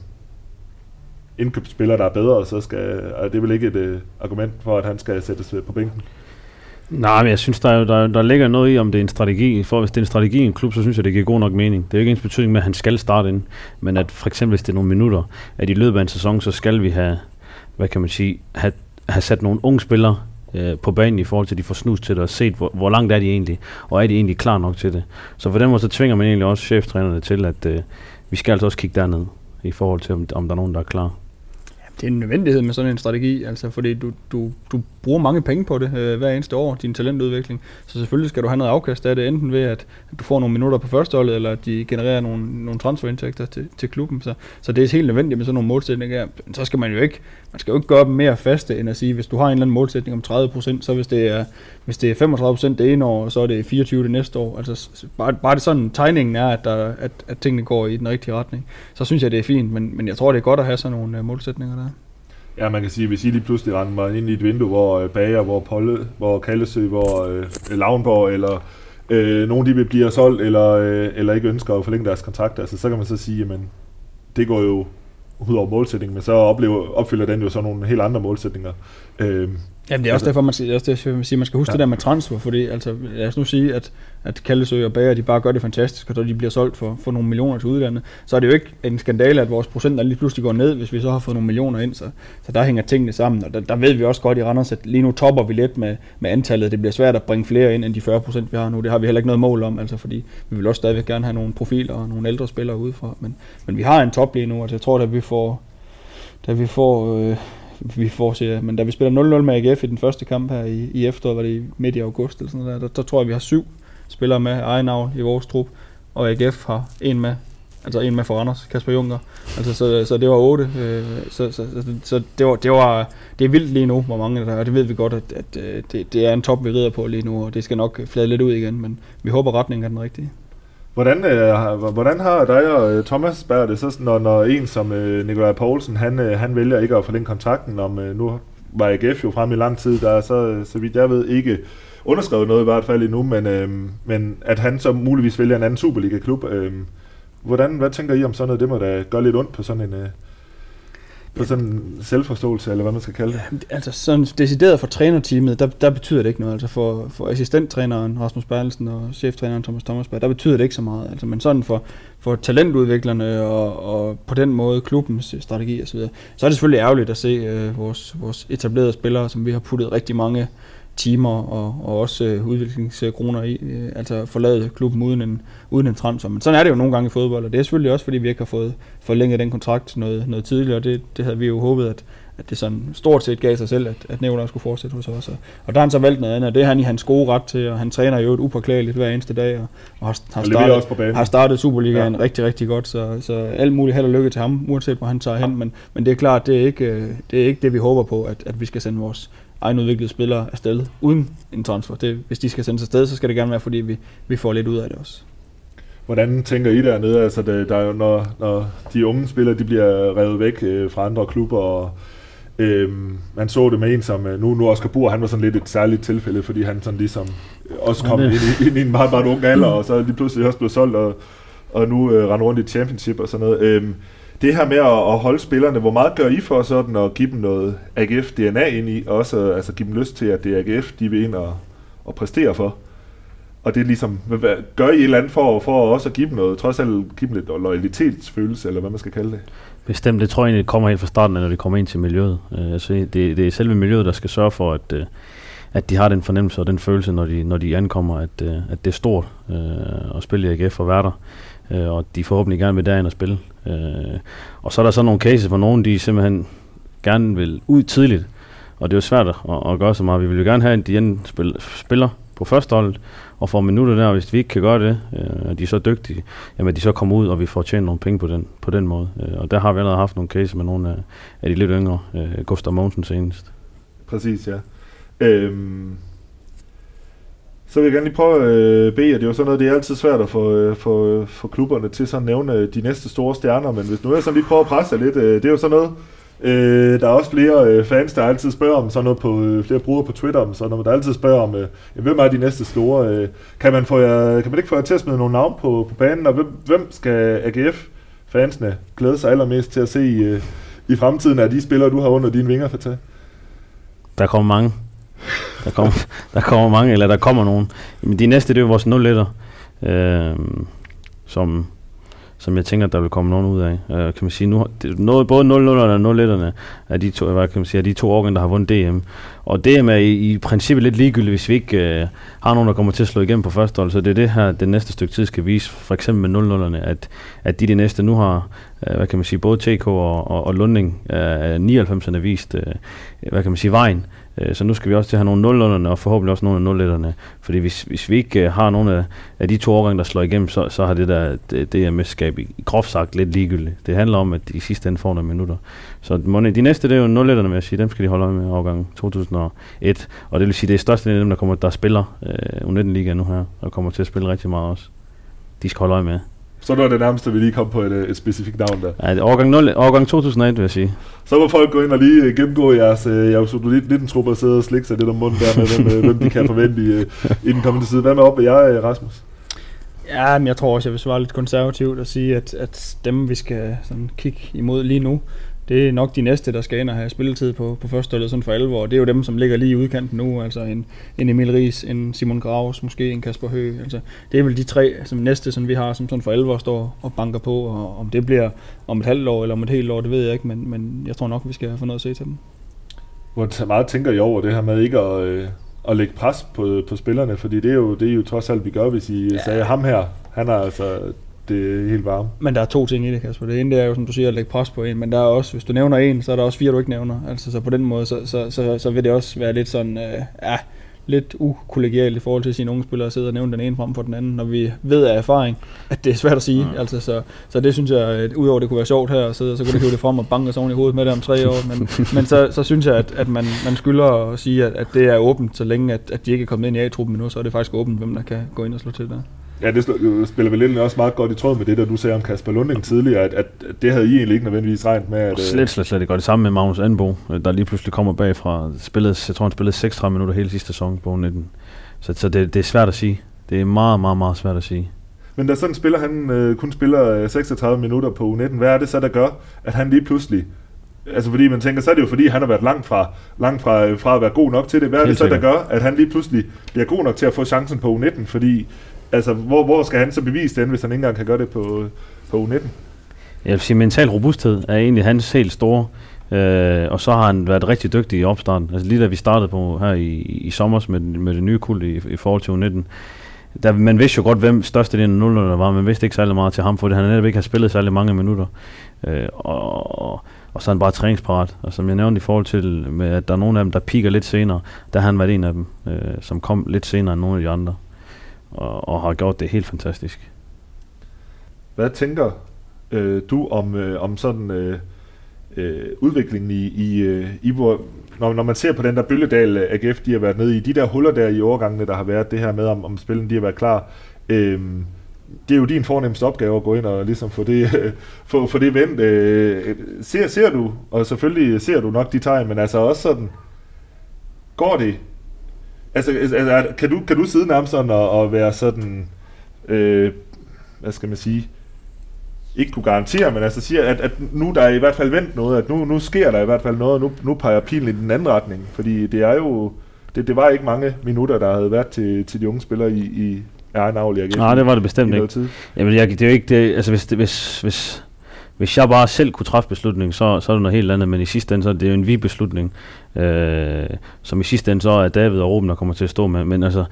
indkøbsspiller, der er bedre, så skal, og det vel ikke et øh, argument for, at han skal sættes øh, på bænken? Nej, men jeg synes, der, der, der ligger noget i, om det er en strategi. For hvis det er en strategi i en klub, så synes jeg, det giver god nok mening. Det er jo ikke ens betydning med, at han skal starte ind, men at for eksempel, hvis det er nogle minutter, at i løbet af en sæson, så skal vi have, hvad kan man sige, have, have sat nogle unge spillere øh, på banen i forhold til, at de får snus til det, og set, hvor, hvor langt er de egentlig, og er de egentlig klar nok til det. Så for den måde, så tvinger man egentlig også cheftrænerne til, at øh, vi skal altså også kigge derned, i forhold til, om, om der er nogen, der er klar. Det er en nødvendighed med sådan en strategi, altså fordi du, du, du bruger mange penge på det øh, hver eneste år, din talentudvikling. Så selvfølgelig skal du have noget afkast af det, enten ved at, du får nogle minutter på førsteholdet, eller at de genererer nogle, nogle transferindtægter til, til klubben. Så, så det er helt nødvendigt med sådan nogle målsætninger. Så skal man jo ikke, man skal jo ikke gøre dem mere faste, end at sige, hvis du har en eller anden målsætning om 30%, så hvis det er, hvis det er 35% det ene år, så er det 24 det næste år. Altså bare, bare det sådan, tegningen er, at, der, at, at tingene går i den rigtige retning. Så synes jeg, det er fint, men, men jeg tror, det er godt at have sådan nogle øh, målsætninger der. Ja, man kan sige, hvis I lige pludselig rendte mig ind i et vindue, hvor øh, Bager, hvor Polle, hvor Kallesø, hvor øh, Lavnborg, eller øh, nogen de vil blive solgt, eller, øh, eller ikke ønsker at forlænge deres kontrakt, altså, så kan man så sige, at det går jo ud over målsætningen, men så oplever, opfylder den jo så nogle helt andre målsætninger. Øh, Jamen det er også altså, derfor, man siger, også det, man, siger, man skal huske ja. det der med transfer, fordi altså, lad os nu sige, at, at Kaldesø og Bager, de bare gør det fantastisk, og så de bliver solgt for, for nogle millioner til udlandet, så er det jo ikke en skandale, at vores procent lige pludselig går ned, hvis vi så har fået nogle millioner ind, så, så der hænger tingene sammen, og der, der ved vi også godt i Randers, at lige nu topper vi lidt med, med antallet, det bliver svært at bringe flere ind end de 40 procent, vi har nu, det har vi heller ikke noget mål om, altså fordi vi vil også stadigvæk gerne have nogle profiler og nogle ældre spillere udefra, men, men vi har en top lige nu, og jeg tror, at vi får, da vi får øh, vi får se, men da vi spiller 0-0 med AGF i den første kamp her i, i efteråret, var det midt i august eller sådan noget der, der, der tror jeg, vi har syv spillere med egen navn i vores trup, og AGF har en med, altså en med for Anders, Kasper Junker. Altså, så, så det var otte. Øh, så, så, så, så, det, var, det, var, det er vildt lige nu, hvor mange der er, og det ved vi godt, at, at øh, det, det er en top, vi rider på lige nu, og det skal nok flade lidt ud igen, men vi håber, retningen er den rigtige. Hvordan, øh, hvordan har dig og øh, Thomas Berg det så, når, når en som øh, Nikolaj Poulsen, han, øh, han vælger ikke at forlænge kontrakten, om øh, nu var AGF jo frem i lang tid, der er så, øh, så vidt jeg ved ikke underskrevet noget i hvert fald endnu, men, øh, men at han så muligvis vælger en anden Superliga-klub. Øh, hvordan, hvad tænker I om sådan noget? Det må da gøre lidt ondt på sådan en... Øh, på sådan en selvforståelse, eller hvad man skal kalde det? Ja, altså sådan decideret for trænerteamet, der, der betyder det ikke noget. Altså for, for assistenttræneren Rasmus Berlsen og cheftræneren Thomas Thomasberg, der betyder det ikke så meget. Altså, men sådan for, for talentudviklerne og, og på den måde klubbens strategi osv., så, så er det selvfølgelig ærgerligt at se øh, vores, vores etablerede spillere, som vi har puttet rigtig mange timer og, og også øh, udviklingskroner i, øh, altså forlade klubben uden en, uden en transfer. Men sådan er det jo nogle gange i fodbold, og det er selvfølgelig også, fordi vi ikke har fået forlænget den kontrakt noget, noget tidligere, og det, det havde vi jo håbet, at, at det sådan stort set gav sig selv, at, at Nævler skulle fortsætte hos os. Og, og der har han så valgt noget andet, og det er han i hans gode ret til, og han træner jo et upåklageligt hver eneste dag, og, og har, har, startet, har startet Superligaen ja. rigtig, rigtig godt, så, så alt muligt held og lykke til ham, uanset hvor han tager hen, men, men det er klart, det er ikke øh, det, er ikke det vi håber på, at, at vi skal sende vores egenudviklede spillere afsted uden en transfer. Det, hvis de skal sendes afsted, så skal det gerne være, fordi vi, vi får lidt ud af det også. Hvordan tænker I dernede? Altså, det, der er jo, når, når de unge spillere de bliver revet væk øh, fra andre klubber, og øh, man så det med en som, øh, nu, nu Oscar Bur, han var sådan lidt et særligt tilfælde, fordi han sådan ligesom også kom ind, i, ind i en meget, meget ung alder, og så lige pludselig også blev solgt, og, og nu øh, render rundt i championship og sådan noget. Øh, det her med at, at holde spillerne, hvor meget gør I for sådan at give dem noget AGF-DNA ind i, og også altså, give dem lyst til, at det er AGF, de vil ind og, og præstere for? Og det er ligesom, hvad, gør I et eller andet for, for også at give dem noget, trods alt give dem lidt loyalitetsfølelse, eller hvad man skal kalde det? Bestemt, det tror jeg egentlig kommer helt fra starten, når de kommer ind til miljøet. Uh, altså, det, det er selve miljøet, der skal sørge for, at, uh, at de har den fornemmelse og den følelse, når de, når de ankommer, at, uh, at det er stort uh, at spille i AGF og være der øh, og de forhåbentlig gerne vil derind og spille. Øh, og så er der så nogle cases, hvor nogen de simpelthen gerne vil ud tidligt, og det er jo svært at, at gøre så meget. Vi vil jo gerne have, at de enten spil, spiller på førsteholdet og får minutter der, hvis vi ikke kan gøre det, øh, og de er så dygtige, jamen de så kommer ud, og vi får tjent nogle penge på den, på den måde. Øh, og der har vi allerede haft nogle cases med nogle af, af de lidt yngre, øh, Gustav Mogensen senest. Præcis, ja. Øhm, så vil jeg gerne lige prøve at øh, bede, det er jo sådan noget, det er altid svært at få, øh, få, øh, få klubberne til sådan at nævne øh, de næste store stjerner, men hvis nu jeg så lige prøver at presse lidt, øh, det er jo sådan noget, Øh, der er også flere øh, fans, der altid spørger om sådan noget på, øh, flere brugere på Twitter, om sådan noget, der altid spørger om, øh, hvem er de næste store? Øh, kan, man få jer, kan man ikke få jer til at smide nogle navn på, på banen, og hvem, hvem skal AGF-fansene glæde sig allermest til at se i, øh, i fremtiden af de spillere, du har under dine vinger for? Der kommer mange. Der kommer, der kommer mange, eller der kommer nogen. Men de næste, det er jo vores 0 øh, som, som jeg tænker, der vil komme nogen ud af. Øh, kan man sige, nu, det, noget, både 0 og 0 er de to, hvad kan man sige, er de to årgange, der har vundet DM. Og DM er i, i princippet lidt ligegyldigt, hvis vi ikke øh, har nogen, der kommer til at slå igennem på første hold. Så det er det her, det næste stykke tid skal vise, for eksempel med 0 at, at de de næste nu har, øh, hvad kan man sige, både TK og, og, og Lunding, øh, 99'erne vist, øh, hvad kan man sige, vejen. Øh, Øh, så nu skal vi også til at have nogle 0 og forhåbentlig også nogle af 0 Fordi hvis, hvis vi ikke øh, har nogle af, af de to årgange, der slår igennem, så, så har det der det, det mesterskab i, i groft sagt lidt ligegyldigt. Det handler om, at de sidste ende får nogle minutter. Så de næste, det er jo 0 vil jeg sige. Dem skal de holde øje med årgangen 2001. Og det vil sige, det er størst af dem, der, kommer, der spiller øh, U19-liga nu her, og kommer til at spille rigtig meget også. De skal holde øje med. Så er det nærmeste, vi lige kom på et, øh, et specifikt navn der. Ja, det er årgang, 0, årgang 2001, vil jeg sige. Så må folk gå ind og lige øh, gennemgå jeres, øh, jeres U19-trupper og sidde og slikke sig lidt om munden der med, hvem, hvem de kan forvente i, i den kommende side. Hvad med op ved jer, Rasmus? Ja, men jeg tror også, jeg vil svare lidt konservativt og sige, at, at dem, vi skal sådan kigge imod lige nu, det er nok de næste, der skal ind og have spilletid på, på første eller sådan for alvor. Det er jo dem, som ligger lige i udkanten nu, altså en, en Emil Ries, en Simon Graves, måske en Kasper Høgh. Altså, det er vel de tre som næste, som vi har, som sådan for alvor står og banker på, og om det bliver om et halvt år eller om et helt år, det ved jeg ikke, men, men jeg tror nok, vi skal få noget at se til dem. Hvor meget tænker I over det her med ikke at, øh, at lægge pres på, på spillerne, fordi det er, jo, det er jo trods alt, vi gør, hvis I ja. sagde ham her, han er altså det er helt varmt. Men der er to ting i det, Kasper. Det ene det er jo, som du siger, at lægge pres på en, men der er også, hvis du nævner en, så er der også fire, du ikke nævner. Altså, så på den måde, så, så, så, så vil det også være lidt sådan, øh, ja, lidt ukollegialt i forhold til sine unge spillere at sidde og nævne den ene frem for den anden, når vi ved af erfaring, at det er svært at sige. Ja. Altså, så, så det synes jeg, at udover det kunne være sjovt her, så, så kunne det hive det frem og banke os oven i hovedet med det om tre år. Men, men så, så synes jeg, at, at man, man skylder at sige, at, at det er åbent, så længe at, at de ikke er kommet ind i A-truppen endnu, så er det faktisk åbent, hvem der kan gå ind og slå til der. Ja, det spiller vel lidt også meget godt i tråd med det, der du sagde om Kasper Lunding tidligere, at, at det havde I egentlig ikke nødvendigvis regnet med. At, slet, slet, slet ikke. Det samme med Magnus Anbo, der lige pludselig kommer bagfra. Spillede, jeg tror, han spillede 36 minutter hele sidste sæson på 19. Så, så det, det er svært at sige. Det er meget, meget, meget svært at sige. Men da sådan spiller han øh, kun spiller 36 minutter på U19, hvad er det så, der gør, at han lige pludselig Altså fordi man tænker, så er det jo fordi, han har været langt fra, langt fra, fra at være god nok til det. Hvad er det så, der gør, at han lige pludselig bliver god nok til at få chancen på U19? Fordi altså, hvor, hvor skal han så bevise det, hvis han ikke engang kan gøre det på, på U19? Jeg vil sige, mental robusthed er egentlig hans helt store. Øh, og så har han været rigtig dygtig i opstarten. Altså lige da vi startede på her i, i sommer med, med det nye kul i, i forhold til U19, der, man vidste jo godt, hvem største del af nullerne var, men vidste ikke særlig meget til ham, for han netop ikke har spillet særlig mange minutter. Øh, og, og så er han bare træningsparat. Og som jeg nævnte i forhold til, med, at der er nogle af dem, der piker lidt senere, der har han været en af dem, øh, som kom lidt senere end nogle af de andre og, og har gjort det helt fantastisk. Hvad tænker øh, du om, øh, om sådan øh, øh, udviklingen i, i, øh, i hvor, når, når man ser på den der bølgedal øh, AGF, de har været nede i, de der huller der i overgangene, der har været det her med, om, om spillen de har været klar, øh, det er jo din fornemmeste opgave at gå ind og ligesom få det, øh, få, få det vendt. Øh, ser, ser du, og selvfølgelig ser du nok de tegn, men altså også sådan, går det Altså, altså kan, du, kan du sidde nærmest sådan og, og være sådan, øh, hvad skal man sige, ikke kunne garantere, men altså siger, at, at nu der er i hvert fald vendt noget, at nu, nu sker der i hvert fald noget, og nu, nu peger pilen i den anden retning, fordi det er jo, det, det var ikke mange minutter, der havde været til, til de unge spillere i, i egen avl. Nej, det var det bestemt ikke. Tid. Jamen, jeg, det er jo ikke det, altså hvis, hvis, hvis, hvis jeg bare selv kunne træffe beslutningen, så, så er det noget helt andet, men i sidste ende, så er det jo en vi-beslutning, øh, som i sidste ende så er David og Ruben, der kommer til at stå med. Men altså,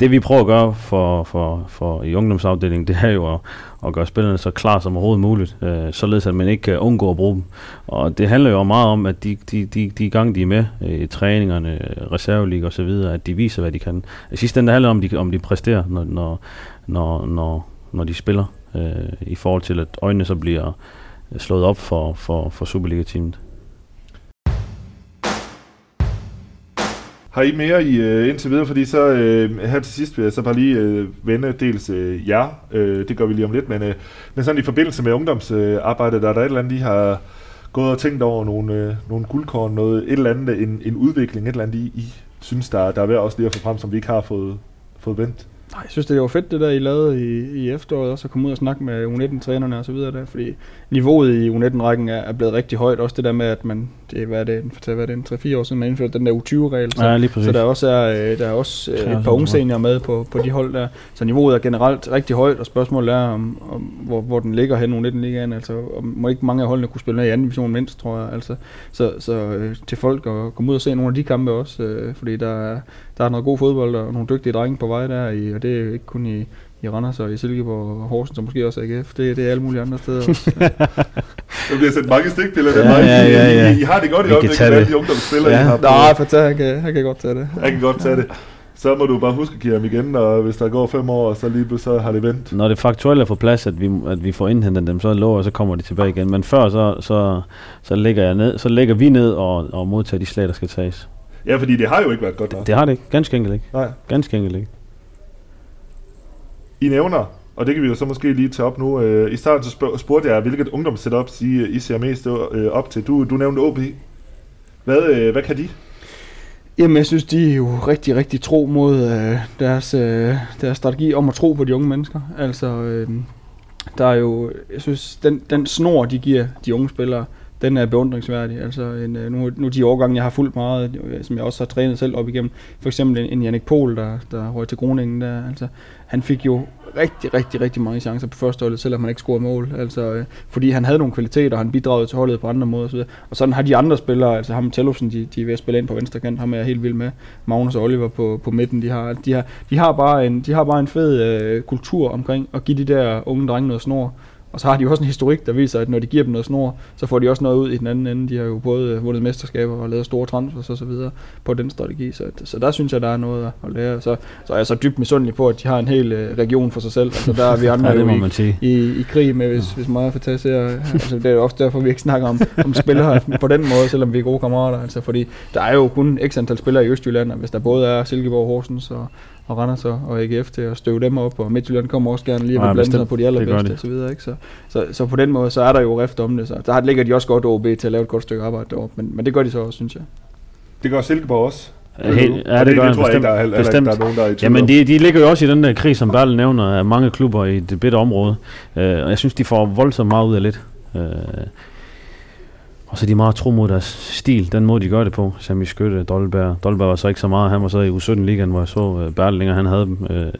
det vi prøver at gøre for, for, for i ungdomsafdelingen, det er jo at, at gøre spillerne så klar som overhovedet muligt, øh, således at man ikke kan undgå at bruge dem. Og det handler jo meget om, at de, de, de, de gange de er med øh, i træningerne, reserveliga og så videre, at de viser, hvad de kan. I sidste ende handler det om, de, om de præsterer, når, når, når, når, når de spiller, øh, i forhold til, at øjnene så bliver slået op for, for, for Superliga-teamet. Har I mere i uh, indtil videre, fordi så uh, her til sidst vil jeg så bare lige uh, vende dels uh, jer, uh, det gør vi lige om lidt, men, uh, men sådan i forbindelse med ungdomsarbejdet, der er der et eller andet, I har gået og tænkt over nogle, uh, nogle guldkorn, noget, et eller andet, en, en udvikling, et eller andet, I, I synes, der, der er værd også lige at få frem, som vi ikke har fået, fået vendt? Nej, jeg synes, det var fedt, det der, I lavede i, i efteråret, også at komme ud og snakke med U19-trænerne og så videre der, fordi niveauet i U19-rækken er, er blevet rigtig højt. Også det der med, at man, det, hvad er det, hvad er det, 3-4 år siden, man indførte den der U20-regel. Så, Ja, så der også er, øh, der er også øh, Klar, et par unge seniorer med på, på de hold der. Så niveauet er generelt rigtig højt, og spørgsmålet er, om, om hvor, hvor den ligger hen U19-ligaen. Altså, om, må ikke mange af holdene kunne spille ned i anden division mindst, tror jeg. Altså, så så øh, til folk at komme ud og se nogle af de kampe også, øh, fordi der er, der er noget god fodbold og nogle dygtige drenge på vej der, i, og det er jo ikke kun i, i Randers og i Silkeborg og Horsens, og måske også AGF. Det, det er alle mulige andre steder også. Der bliver sendt mange stikpiller den Ja, vej. ja, ja, ja. I, I, har det godt i øjeblikket med alle det. de ungdomsspillere, Ja. I har på. Nej, for tage, han kan, han kan godt tage det. Jeg kan godt tage det. Så må du bare huske at give ham igen, og hvis der går fem år, så lige så har det vendt. Når det faktuelle er på plads, at vi, at vi får indhentet dem, så lover så kommer de tilbage igen. Men før, så, så, så, lægger, jeg ned, så lægger vi ned og, og modtager de slag, der skal tages. Ja, fordi det har jo ikke været godt nok. Det har det ikke. Ganske enkelt ikke. Nej. Ganske enkelt ikke. I nævner, og det kan vi jo så måske lige tage op nu. Øh, I starten så spurgte jeg, hvilket ungdomssetup I, øh, I ser mest øh, op til. Du, du nævnte OB. Hvad, øh, hvad kan de? Jamen, jeg synes, de er jo rigtig, rigtig tro mod øh, deres, øh, deres strategi om at tro på de unge mennesker. Altså, øh, der er jo, jeg synes, den, den snor, de giver de unge spillere, den er beundringsværdig. Altså, en, øh, nu, nu de årgange, jeg har fulgt meget, øh, som jeg også har trænet selv op igennem, for eksempel en, en Jannik Pohl, der, der røg til Groningen der, altså, han fik jo rigtig, rigtig, rigtig mange chancer på første holdet, selvom han ikke scorede mål. Altså, øh, fordi han havde nogle kvaliteter, og han bidragede til holdet på andre måder osv. Og sådan har de andre spillere, altså ham Tellufsen, de, de er ved at spille ind på venstre kant, ham er jeg helt vild med. Magnus og Oliver på, på midten, de har, de har, de har, bare, en, de har bare en fed øh, kultur omkring at give de der unge drenge noget snor. Og så har de jo også en historik, der viser, at når de giver dem noget snor, så får de også noget ud i den anden ende. De har jo både vundet mesterskaber og lavet store transfers og så videre på den strategi. Så, så der synes jeg, der er noget at lære. Så, så er jeg så dybt misundelig på, at de har en hel øh, region for sig selv. Altså der er vi andre Ja, jo i, i, i krig med, hvis, hvis meget for tage ser. Altså, det er jo også derfor, vi ikke snakker om, om spillere på den måde, selvom vi er gode kammerater. Altså, fordi der er jo kun x antal spillere i Østjylland, og hvis der både er Silkeborg, Horsens og, og Randers og, og AGF til at støve dem op, og Midtjylland kommer også gerne lige at blande sig bestemt. på de Det allerbedste de. og så videre. Ikke? Så, så, så, på den måde, så er der jo rift om det. Så der ligger de også godt OB til at lave et godt stykke arbejde deroppe, men, men det gør de så også, synes jeg. Det gør Silkeborg også. Ja, helt, ja, det, gør det tror jeg ikke, bestemt. der er, bestemt. der er nogen, der er i tvivl Jamen, de, de ligger jo også i den der krig, som Bertel nævner, af mange klubber i det bedre område. Øh, og jeg synes, de får voldsomt meget ud af lidt. Øh, og så er de meget tro mod deres stil, den måde de gør det på. Sami Skytte, Dolberg. Dolberg var så ikke så meget, han var så i U17-ligaen, hvor jeg så uh, Bertlinger, han havde dem. Øh,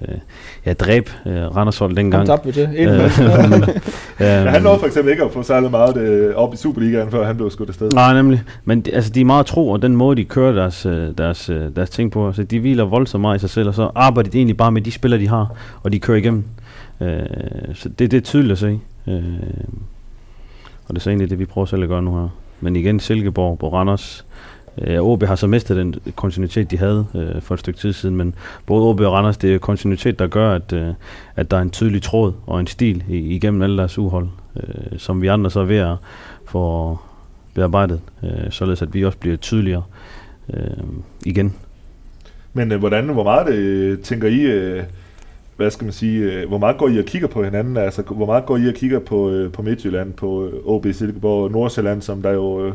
ja, dræb uh, Randershold Ham dengang. tabte vi til. En Øh. Ja, han nåede for eksempel ikke at få særlig meget øh, op i Superligaen, før han blev skudt afsted. Nej, nemlig. Men de, altså, de er meget tro, og den måde, de kører deres, øh, deres, øh, deres ting på, så de hviler voldsomt meget i sig selv, og så arbejder de egentlig bare med de spillere, de har, og de kører igennem. Øh, så det, det er tydeligt at se. Øh, og det er så egentlig det, vi prøver selv at gøre nu her. Men igen, Silkeborg på Randers. Øh, OB har så mistet den kontinuitet, de havde øh, for et stykke tid siden, men både OB og Randers, det er kontinuitet, der gør, at, øh, at der er en tydelig tråd og en stil i, igennem alle deres uhold, øh, som vi andre så er ved at få bearbejdet, øh, således at vi også bliver tydeligere øh, igen. Men øh, hvordan, hvor meget det, tænker I, øh, hvad skal man sige, øh, hvor meget går I og kigger på hinanden? Altså, hvor meget går I og kigger på, øh, på Midtjylland, på øh, OB Silkeborg og Nordsjælland, som der jo øh,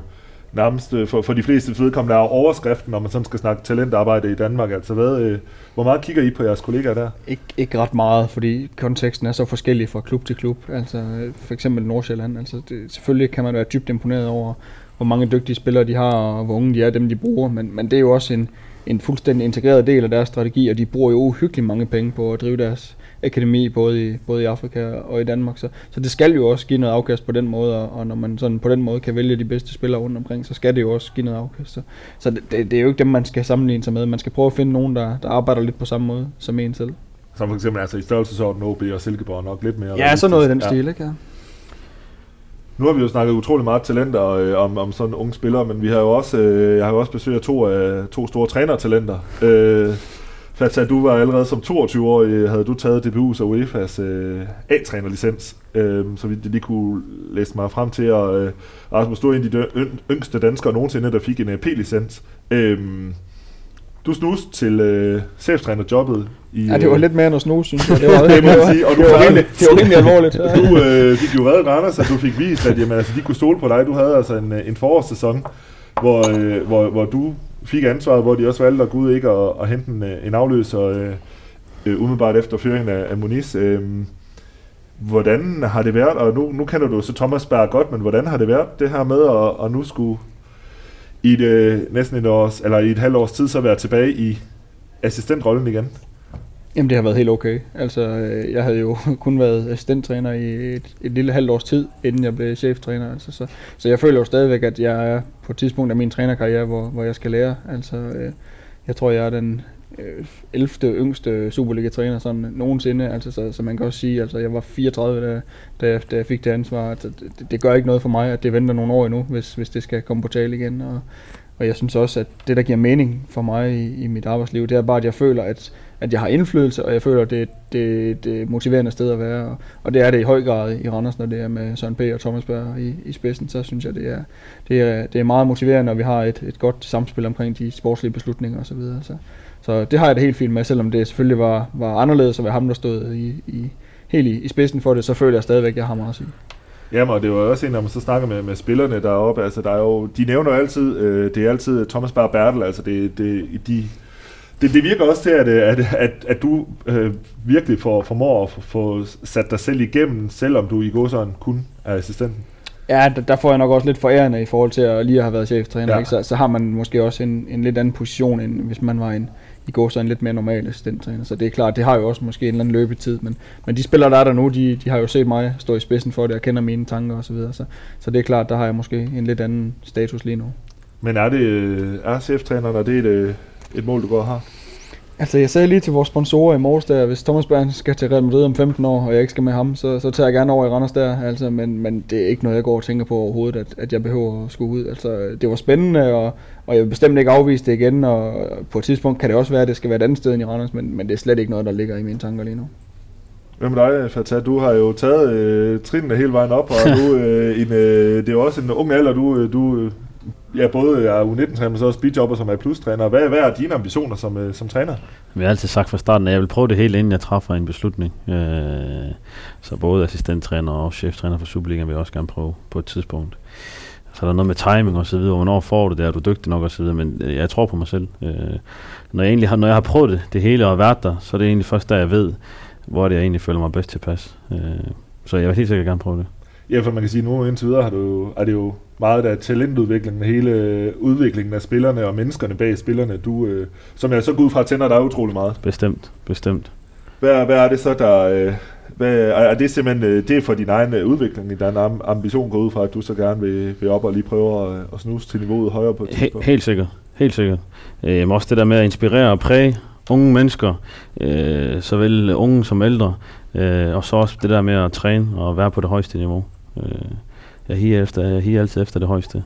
nærmest øh, for, for de fleste vedkommende er overskriften, når man sådan skal snakke talentarbejde i Danmark. Altså, hvad, øh, hvor meget kigger I på jeres kollegaer der? Ikke, ikke ret meget, fordi konteksten er så forskellig fra klub til klub. Altså øh, for eksempel Nordsjælland. Altså, det, selvfølgelig kan man være dybt imponeret over, hvor mange dygtige spillere de har, og hvor unge de er, dem de bruger. Men, men det er jo også en, en fuldstændig integreret del af deres strategi, og de bruger jo uhyggeligt mange penge på at drive deres akademi, både i, både i Afrika og i Danmark. Så, så det skal jo også give noget afkast på den måde, og, og når man sådan på den måde kan vælge de bedste spillere rundt omkring, så skal det jo også give noget afkast. Så, så det, det, det er jo ikke dem, man skal sammenligne sig med. Man skal prøve at finde nogen, der, der arbejder lidt på samme måde som en selv. Som for eksempel altså i størrelsesorden OB og Silkeborg nok lidt mere. Ja, så noget i den Ja. stil, ikke? Ja. Nu har vi jo snakket utrolig meget talenter øh, om, om sådan unge spillere, men vi har jo også, øh, jeg har jo også besøgt to, øh, to store trænertalenter. Øh, Fatsa, du var allerede som 22-årig, øh, havde du taget DBU's og UEFA's øh, A-trænerlicens, øh, så vi lige kunne læse mig frem til, og øh, Rasmus, du er en af de yngste danskere nogensinde, der fik en AP-licens. Øh, du snuste til øh, cheftrænerjobbet i... ja, det var øh, lidt mere end at snuse, synes jeg. Det var, Det man sige, og du det var, rimelig, det var rimelig alvorligt. Du øh, fik jo reddet Randers, at du fik vist, at jamen, altså, de kunne stole på dig. Du havde altså en, øh, en forårssæson, hvor, øh, hvor, hvor du fik ansvaret, hvor de også valgte at gå ud ikke at, at hente en, øh, en afløser. Øh, øh, umiddelbart efter fyringen af, af Muniz. Øh, hvordan har det været, og nu, nu kender du så Thomas Berg godt, men hvordan har det været det her med at, at nu skulle i et, øh, næsten et års, eller i et halvt års tid så være tilbage i assistentrollen igen? Jamen det har været helt okay. Altså øh, jeg havde jo kun været assistenttræner i et, et lille halvt års tid, inden jeg blev cheftræner. Altså, så, så jeg føler jo stadigvæk, at jeg er på et tidspunkt af min trænerkarriere, hvor, hvor jeg skal lære. Altså øh, jeg tror, jeg er den øh, 11. yngste Superliga-træner sådan nogensinde. Altså, så, så man kan også sige, altså jeg var 34, da, da, jeg, da jeg fik det ansvar. Altså, det, det gør ikke noget for mig, at det venter nogle år endnu, hvis, hvis det skal komme på tale igen. Og, og jeg synes også, at det, der giver mening for mig i, i mit arbejdsliv, det er bare, at jeg føler, at, at jeg har indflydelse, og jeg føler, at det, det, det er et motiverende sted at være. Og, og det er det i høj grad i Randers, når det er med Søren P. og Thomas Berg i, i spidsen. Så synes jeg, det er, det er, det er meget motiverende, når vi har et, et godt samspil omkring de sportslige beslutninger osv. Så, videre. så, så det har jeg det helt fint med, selvom det selvfølgelig var, var anderledes at være ham, der stod i, i, helt i, i spidsen for det, så føler jeg stadigvæk, at jeg har meget at sige. Jamen, og det var også en, når man så snakker med, med spillerne deroppe, altså der er jo, de nævner jo altid, øh, det er altid Thomas Berg Bertel, altså det, det, de, det, det virker også til, at, at, at, at du øh, virkelig får, formår at få sat dig selv igennem, selvom du i går sådan kun er assistenten. Ja, der, der får jeg nok også lidt forærende i forhold til at lige have været cheftræner, ja. ikke? Så, så har man måske også en, en lidt anden position, end hvis man var en, i går så en lidt mere normal assistenttræner. Så det er klart, det har jo også måske en eller anden løbetid, men, men de spillere, der er der nu, de, de har jo set mig stå i spidsen for det, og kender mine tanker osv., så, videre. så, så det er klart, der har jeg måske en lidt anden status lige nu. Men er det er cheftræner, er det et, øh, et mål, du går og har? Altså, jeg sagde lige til vores sponsorer i morges der, hvis Thomas Berg skal til Real Madrid om 15 år, og jeg ikke skal med ham, så, så tager jeg gerne over i Randers der. Altså, men, men det er ikke noget, jeg går og tænker på overhovedet, at, at jeg behøver at skulle ud. Altså, det var spændende, og, og jeg vil bestemt ikke afvise det igen, og på et tidspunkt kan det også være, at det skal være et andet sted end i Randers, men, men det er slet ikke noget, der ligger i mine tanker lige nu. Hvad med dig, Fatah? Du har jo taget øh, trinene hele vejen op, og du, øh, en, øh, det er jo også en ung alder, du, øh, du ja, både er U19-træner, men så også speedjobber, som er plus-træner. Hvad, hvad er dine ambitioner som, øh, som træner? Jeg har altid sagt fra starten, at jeg vil prøve det hele, inden jeg træffer en beslutning. Øh, så både assistenttræner og cheftræner for Superligaen vil jeg også gerne prøve på et tidspunkt. Så er der noget med timing og så videre, hvornår får du det, er du dygtig nok og så videre, men øh, jeg tror på mig selv. Øh, når, jeg egentlig har, når jeg har prøvet det, det hele og været der, så er det egentlig først der, jeg ved, hvor det er, jeg egentlig føler mig bedst tilpas. Øh, så jeg vil helt sikkert gerne prøve det. Ja, for man kan sige, at nu indtil videre har du, er det jo meget af talentudviklingen, hele udviklingen af spillerne og menneskerne bag spillerne, du, øh, som jeg så går ud fra tænder dig utrolig meget. Bestemt, bestemt. Hvad, hvad er det så, der... Øh, hvad, er det simpelthen øh, det er for din egen øh, udvikling, din ambition går ud fra, at du så gerne vil, vil op og lige prøve at, at snuse til niveauet højere på et tidspunkt? Helt sikkert, helt sikkert. Øh, også det der med at inspirere og præge unge mennesker, øh, såvel unge som ældre, øh, og så også det der med at træne og være på det højeste niveau. Øh, jeg higer, efter, jeg higer altid efter det højeste.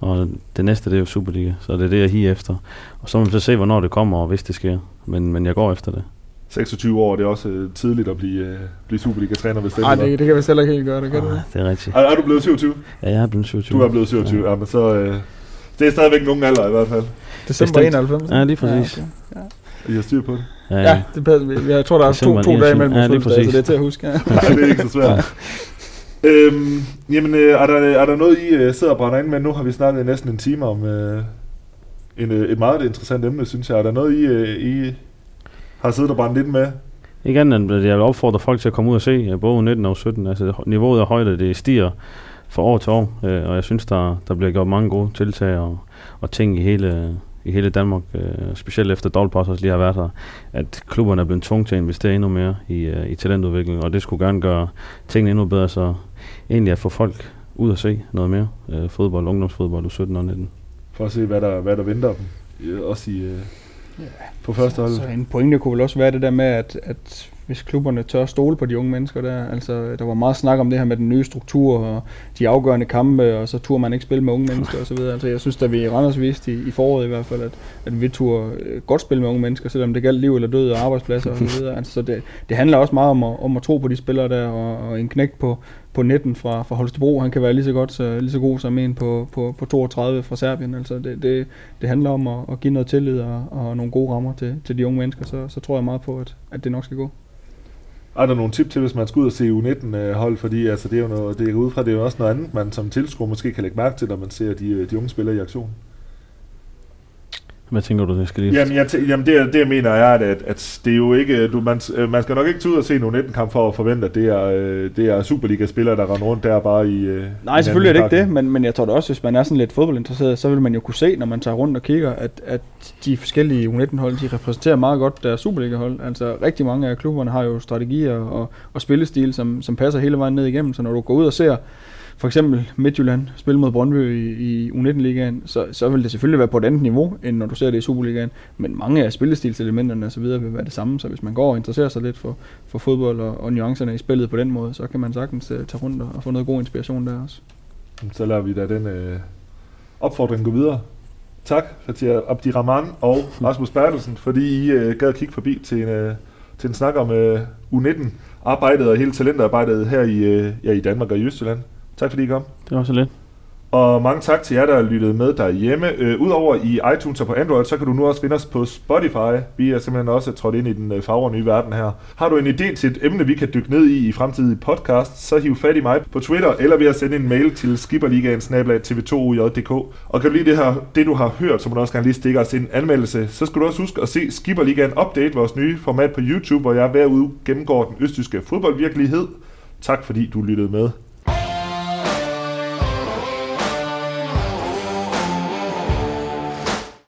Og det næste, det er jo Superliga, så det er det, jeg higer efter. Og så må vi så se, hvornår det kommer, og hvis det sker. Men, men jeg går efter det. 26 år, det er også øh, tidligt at blive, uh, blive Superliga-træner, hvis det Nej, det, det kan vi selv ikke helt gøre, det kan Arh, det? det er rigtigt. Er, er, du blevet 27? Ja, jeg er blevet 27. Du er blevet 27, ja, ja men så... Uh, det er stadigvæk nogen alder i hvert fald. December 91? Ja, lige præcis. Ja, okay. ja. I har styr på det? Ja, ja. ja det passer. Jeg tror, der er to, to dage mellem ja, så det er til at huske. Ja. ja, det er ikke så svært. Øhm, jamen, øh, er, der, er der noget, I øh, sidder og brænder ind med? Nu har vi snakket næsten en time om øh, en, øh, et meget interessant emne, synes jeg. Er der noget, I, øh, I har siddet og brændt lidt med? Igen, jeg vil opfordre folk til at komme ud og se øh, både 19 og 17. Altså, niveauet af højde, det stiger fra år til år, øh, og jeg synes, der, der bliver gjort mange gode tiltag og, og ting i hele, i hele Danmark, øh, specielt efter Dolpos også lige har været her, at klubberne er blevet tvunget til at investere endnu mere i, øh, i talentudvikling, og det skulle gerne gøre tingene endnu bedre, så egentlig at få folk ud og se noget mere øh, fodbold, ungdomsfodbold u 17 og 19. For at se, hvad der, hvad der venter dem, også i, øh, ja, på første hold. Så, så en pointe kunne vel også være det der med, at, at hvis klubberne tør stole på de unge mennesker der. Altså, der var meget snak om det her med den nye struktur og de afgørende kampe, og så turde man ikke spille med unge mennesker osv. Altså, jeg synes, at vi i Randers viste i, i foråret i hvert fald, at, at vi turde øh, godt spille med unge mennesker, selvom det galt liv eller død og arbejdspladser osv. Altså, så det, det handler også meget om at, om at tro på de spillere der, og, og en knæk på, på 19 fra, fra Holstebro, han kan være lige så, godt, så, lige så god som en på, på, på 32 fra Serbien. Altså det, det, det handler om at, at give noget tillid og, og nogle gode rammer til, til de unge mennesker, så, så tror jeg meget på, at, at det nok skal gå. Er der nogle tip til, hvis man skal ud og se U19-hold? Øh, Fordi altså, det er jo noget, det er ud fra, det er jo også noget andet, man som tilskuer måske kan lægge mærke til, når man ser de, øh, de unge spillere i aktion. Hvad tænker du, det skal lige? Jamen, jeg tæ- jamen det, det jeg mener er, at, at, at det er jo ikke, du, man, øh, man skal nok ikke tage ud og se nogle 19-kamp for at forvente, at det er, øh, det er Superliga-spillere, der render rundt der bare i... øh, Nej, i selvfølgelig er det ikke det, men, men jeg tror da også, hvis man er sådan lidt fodboldinteresseret, så vil man jo kunne se, når man tager rundt og kigger, at, at de forskellige U19-hold, de repræsenterer meget godt deres Superliga-hold. Altså rigtig mange af klubberne har jo strategier og, og spillestil, som, som passer hele vejen ned igennem, så når du går ud og ser for eksempel Midtjylland spille mod Brøndby i, i U19-ligaen, så, så vil det selvfølgelig være på et andet niveau, end når du ser det i Superligaen. Men mange af spillestilselementerne osv. vil være det samme, så hvis man går og interesserer sig lidt for, for fodbold og, og nuancerne i spillet på den måde, så kan man sagtens uh, tage rundt og, og få noget god inspiration der også. Så lader vi da den øh, opfordring gå videre. Tak, Fatia Abdirahman og Rasmus Bertelsen, fordi I øh, gad at kigge forbi til en, øh, til en snak om øh, U19-arbejdet og hele talentarbejdet her i, øh, ja, i Danmark og i Østjylland. Tak fordi I kom. Det var så lidt. Og mange tak til jer, der lyttede med derhjemme. Øh, Udover i iTunes og på Android, så kan du nu også finde os på Spotify. Vi er simpelthen også trådt ind i den øh, fagre nye verden her. Har du en idé til et emne, vi kan dykke ned i i fremtidige podcast, så hiv fat i mig på Twitter, eller ved at sende en mail til skipperligaen tv2uj.dk. Og kan du lide det, her, det, du har hørt, så må du også gerne lige stikke os en anmeldelse. Så skal du også huske at se Skipperligaen Update, vores nye format på YouTube, hvor jeg hver uge gennemgår den østtyske fodboldvirkelighed. Tak fordi du lyttede med.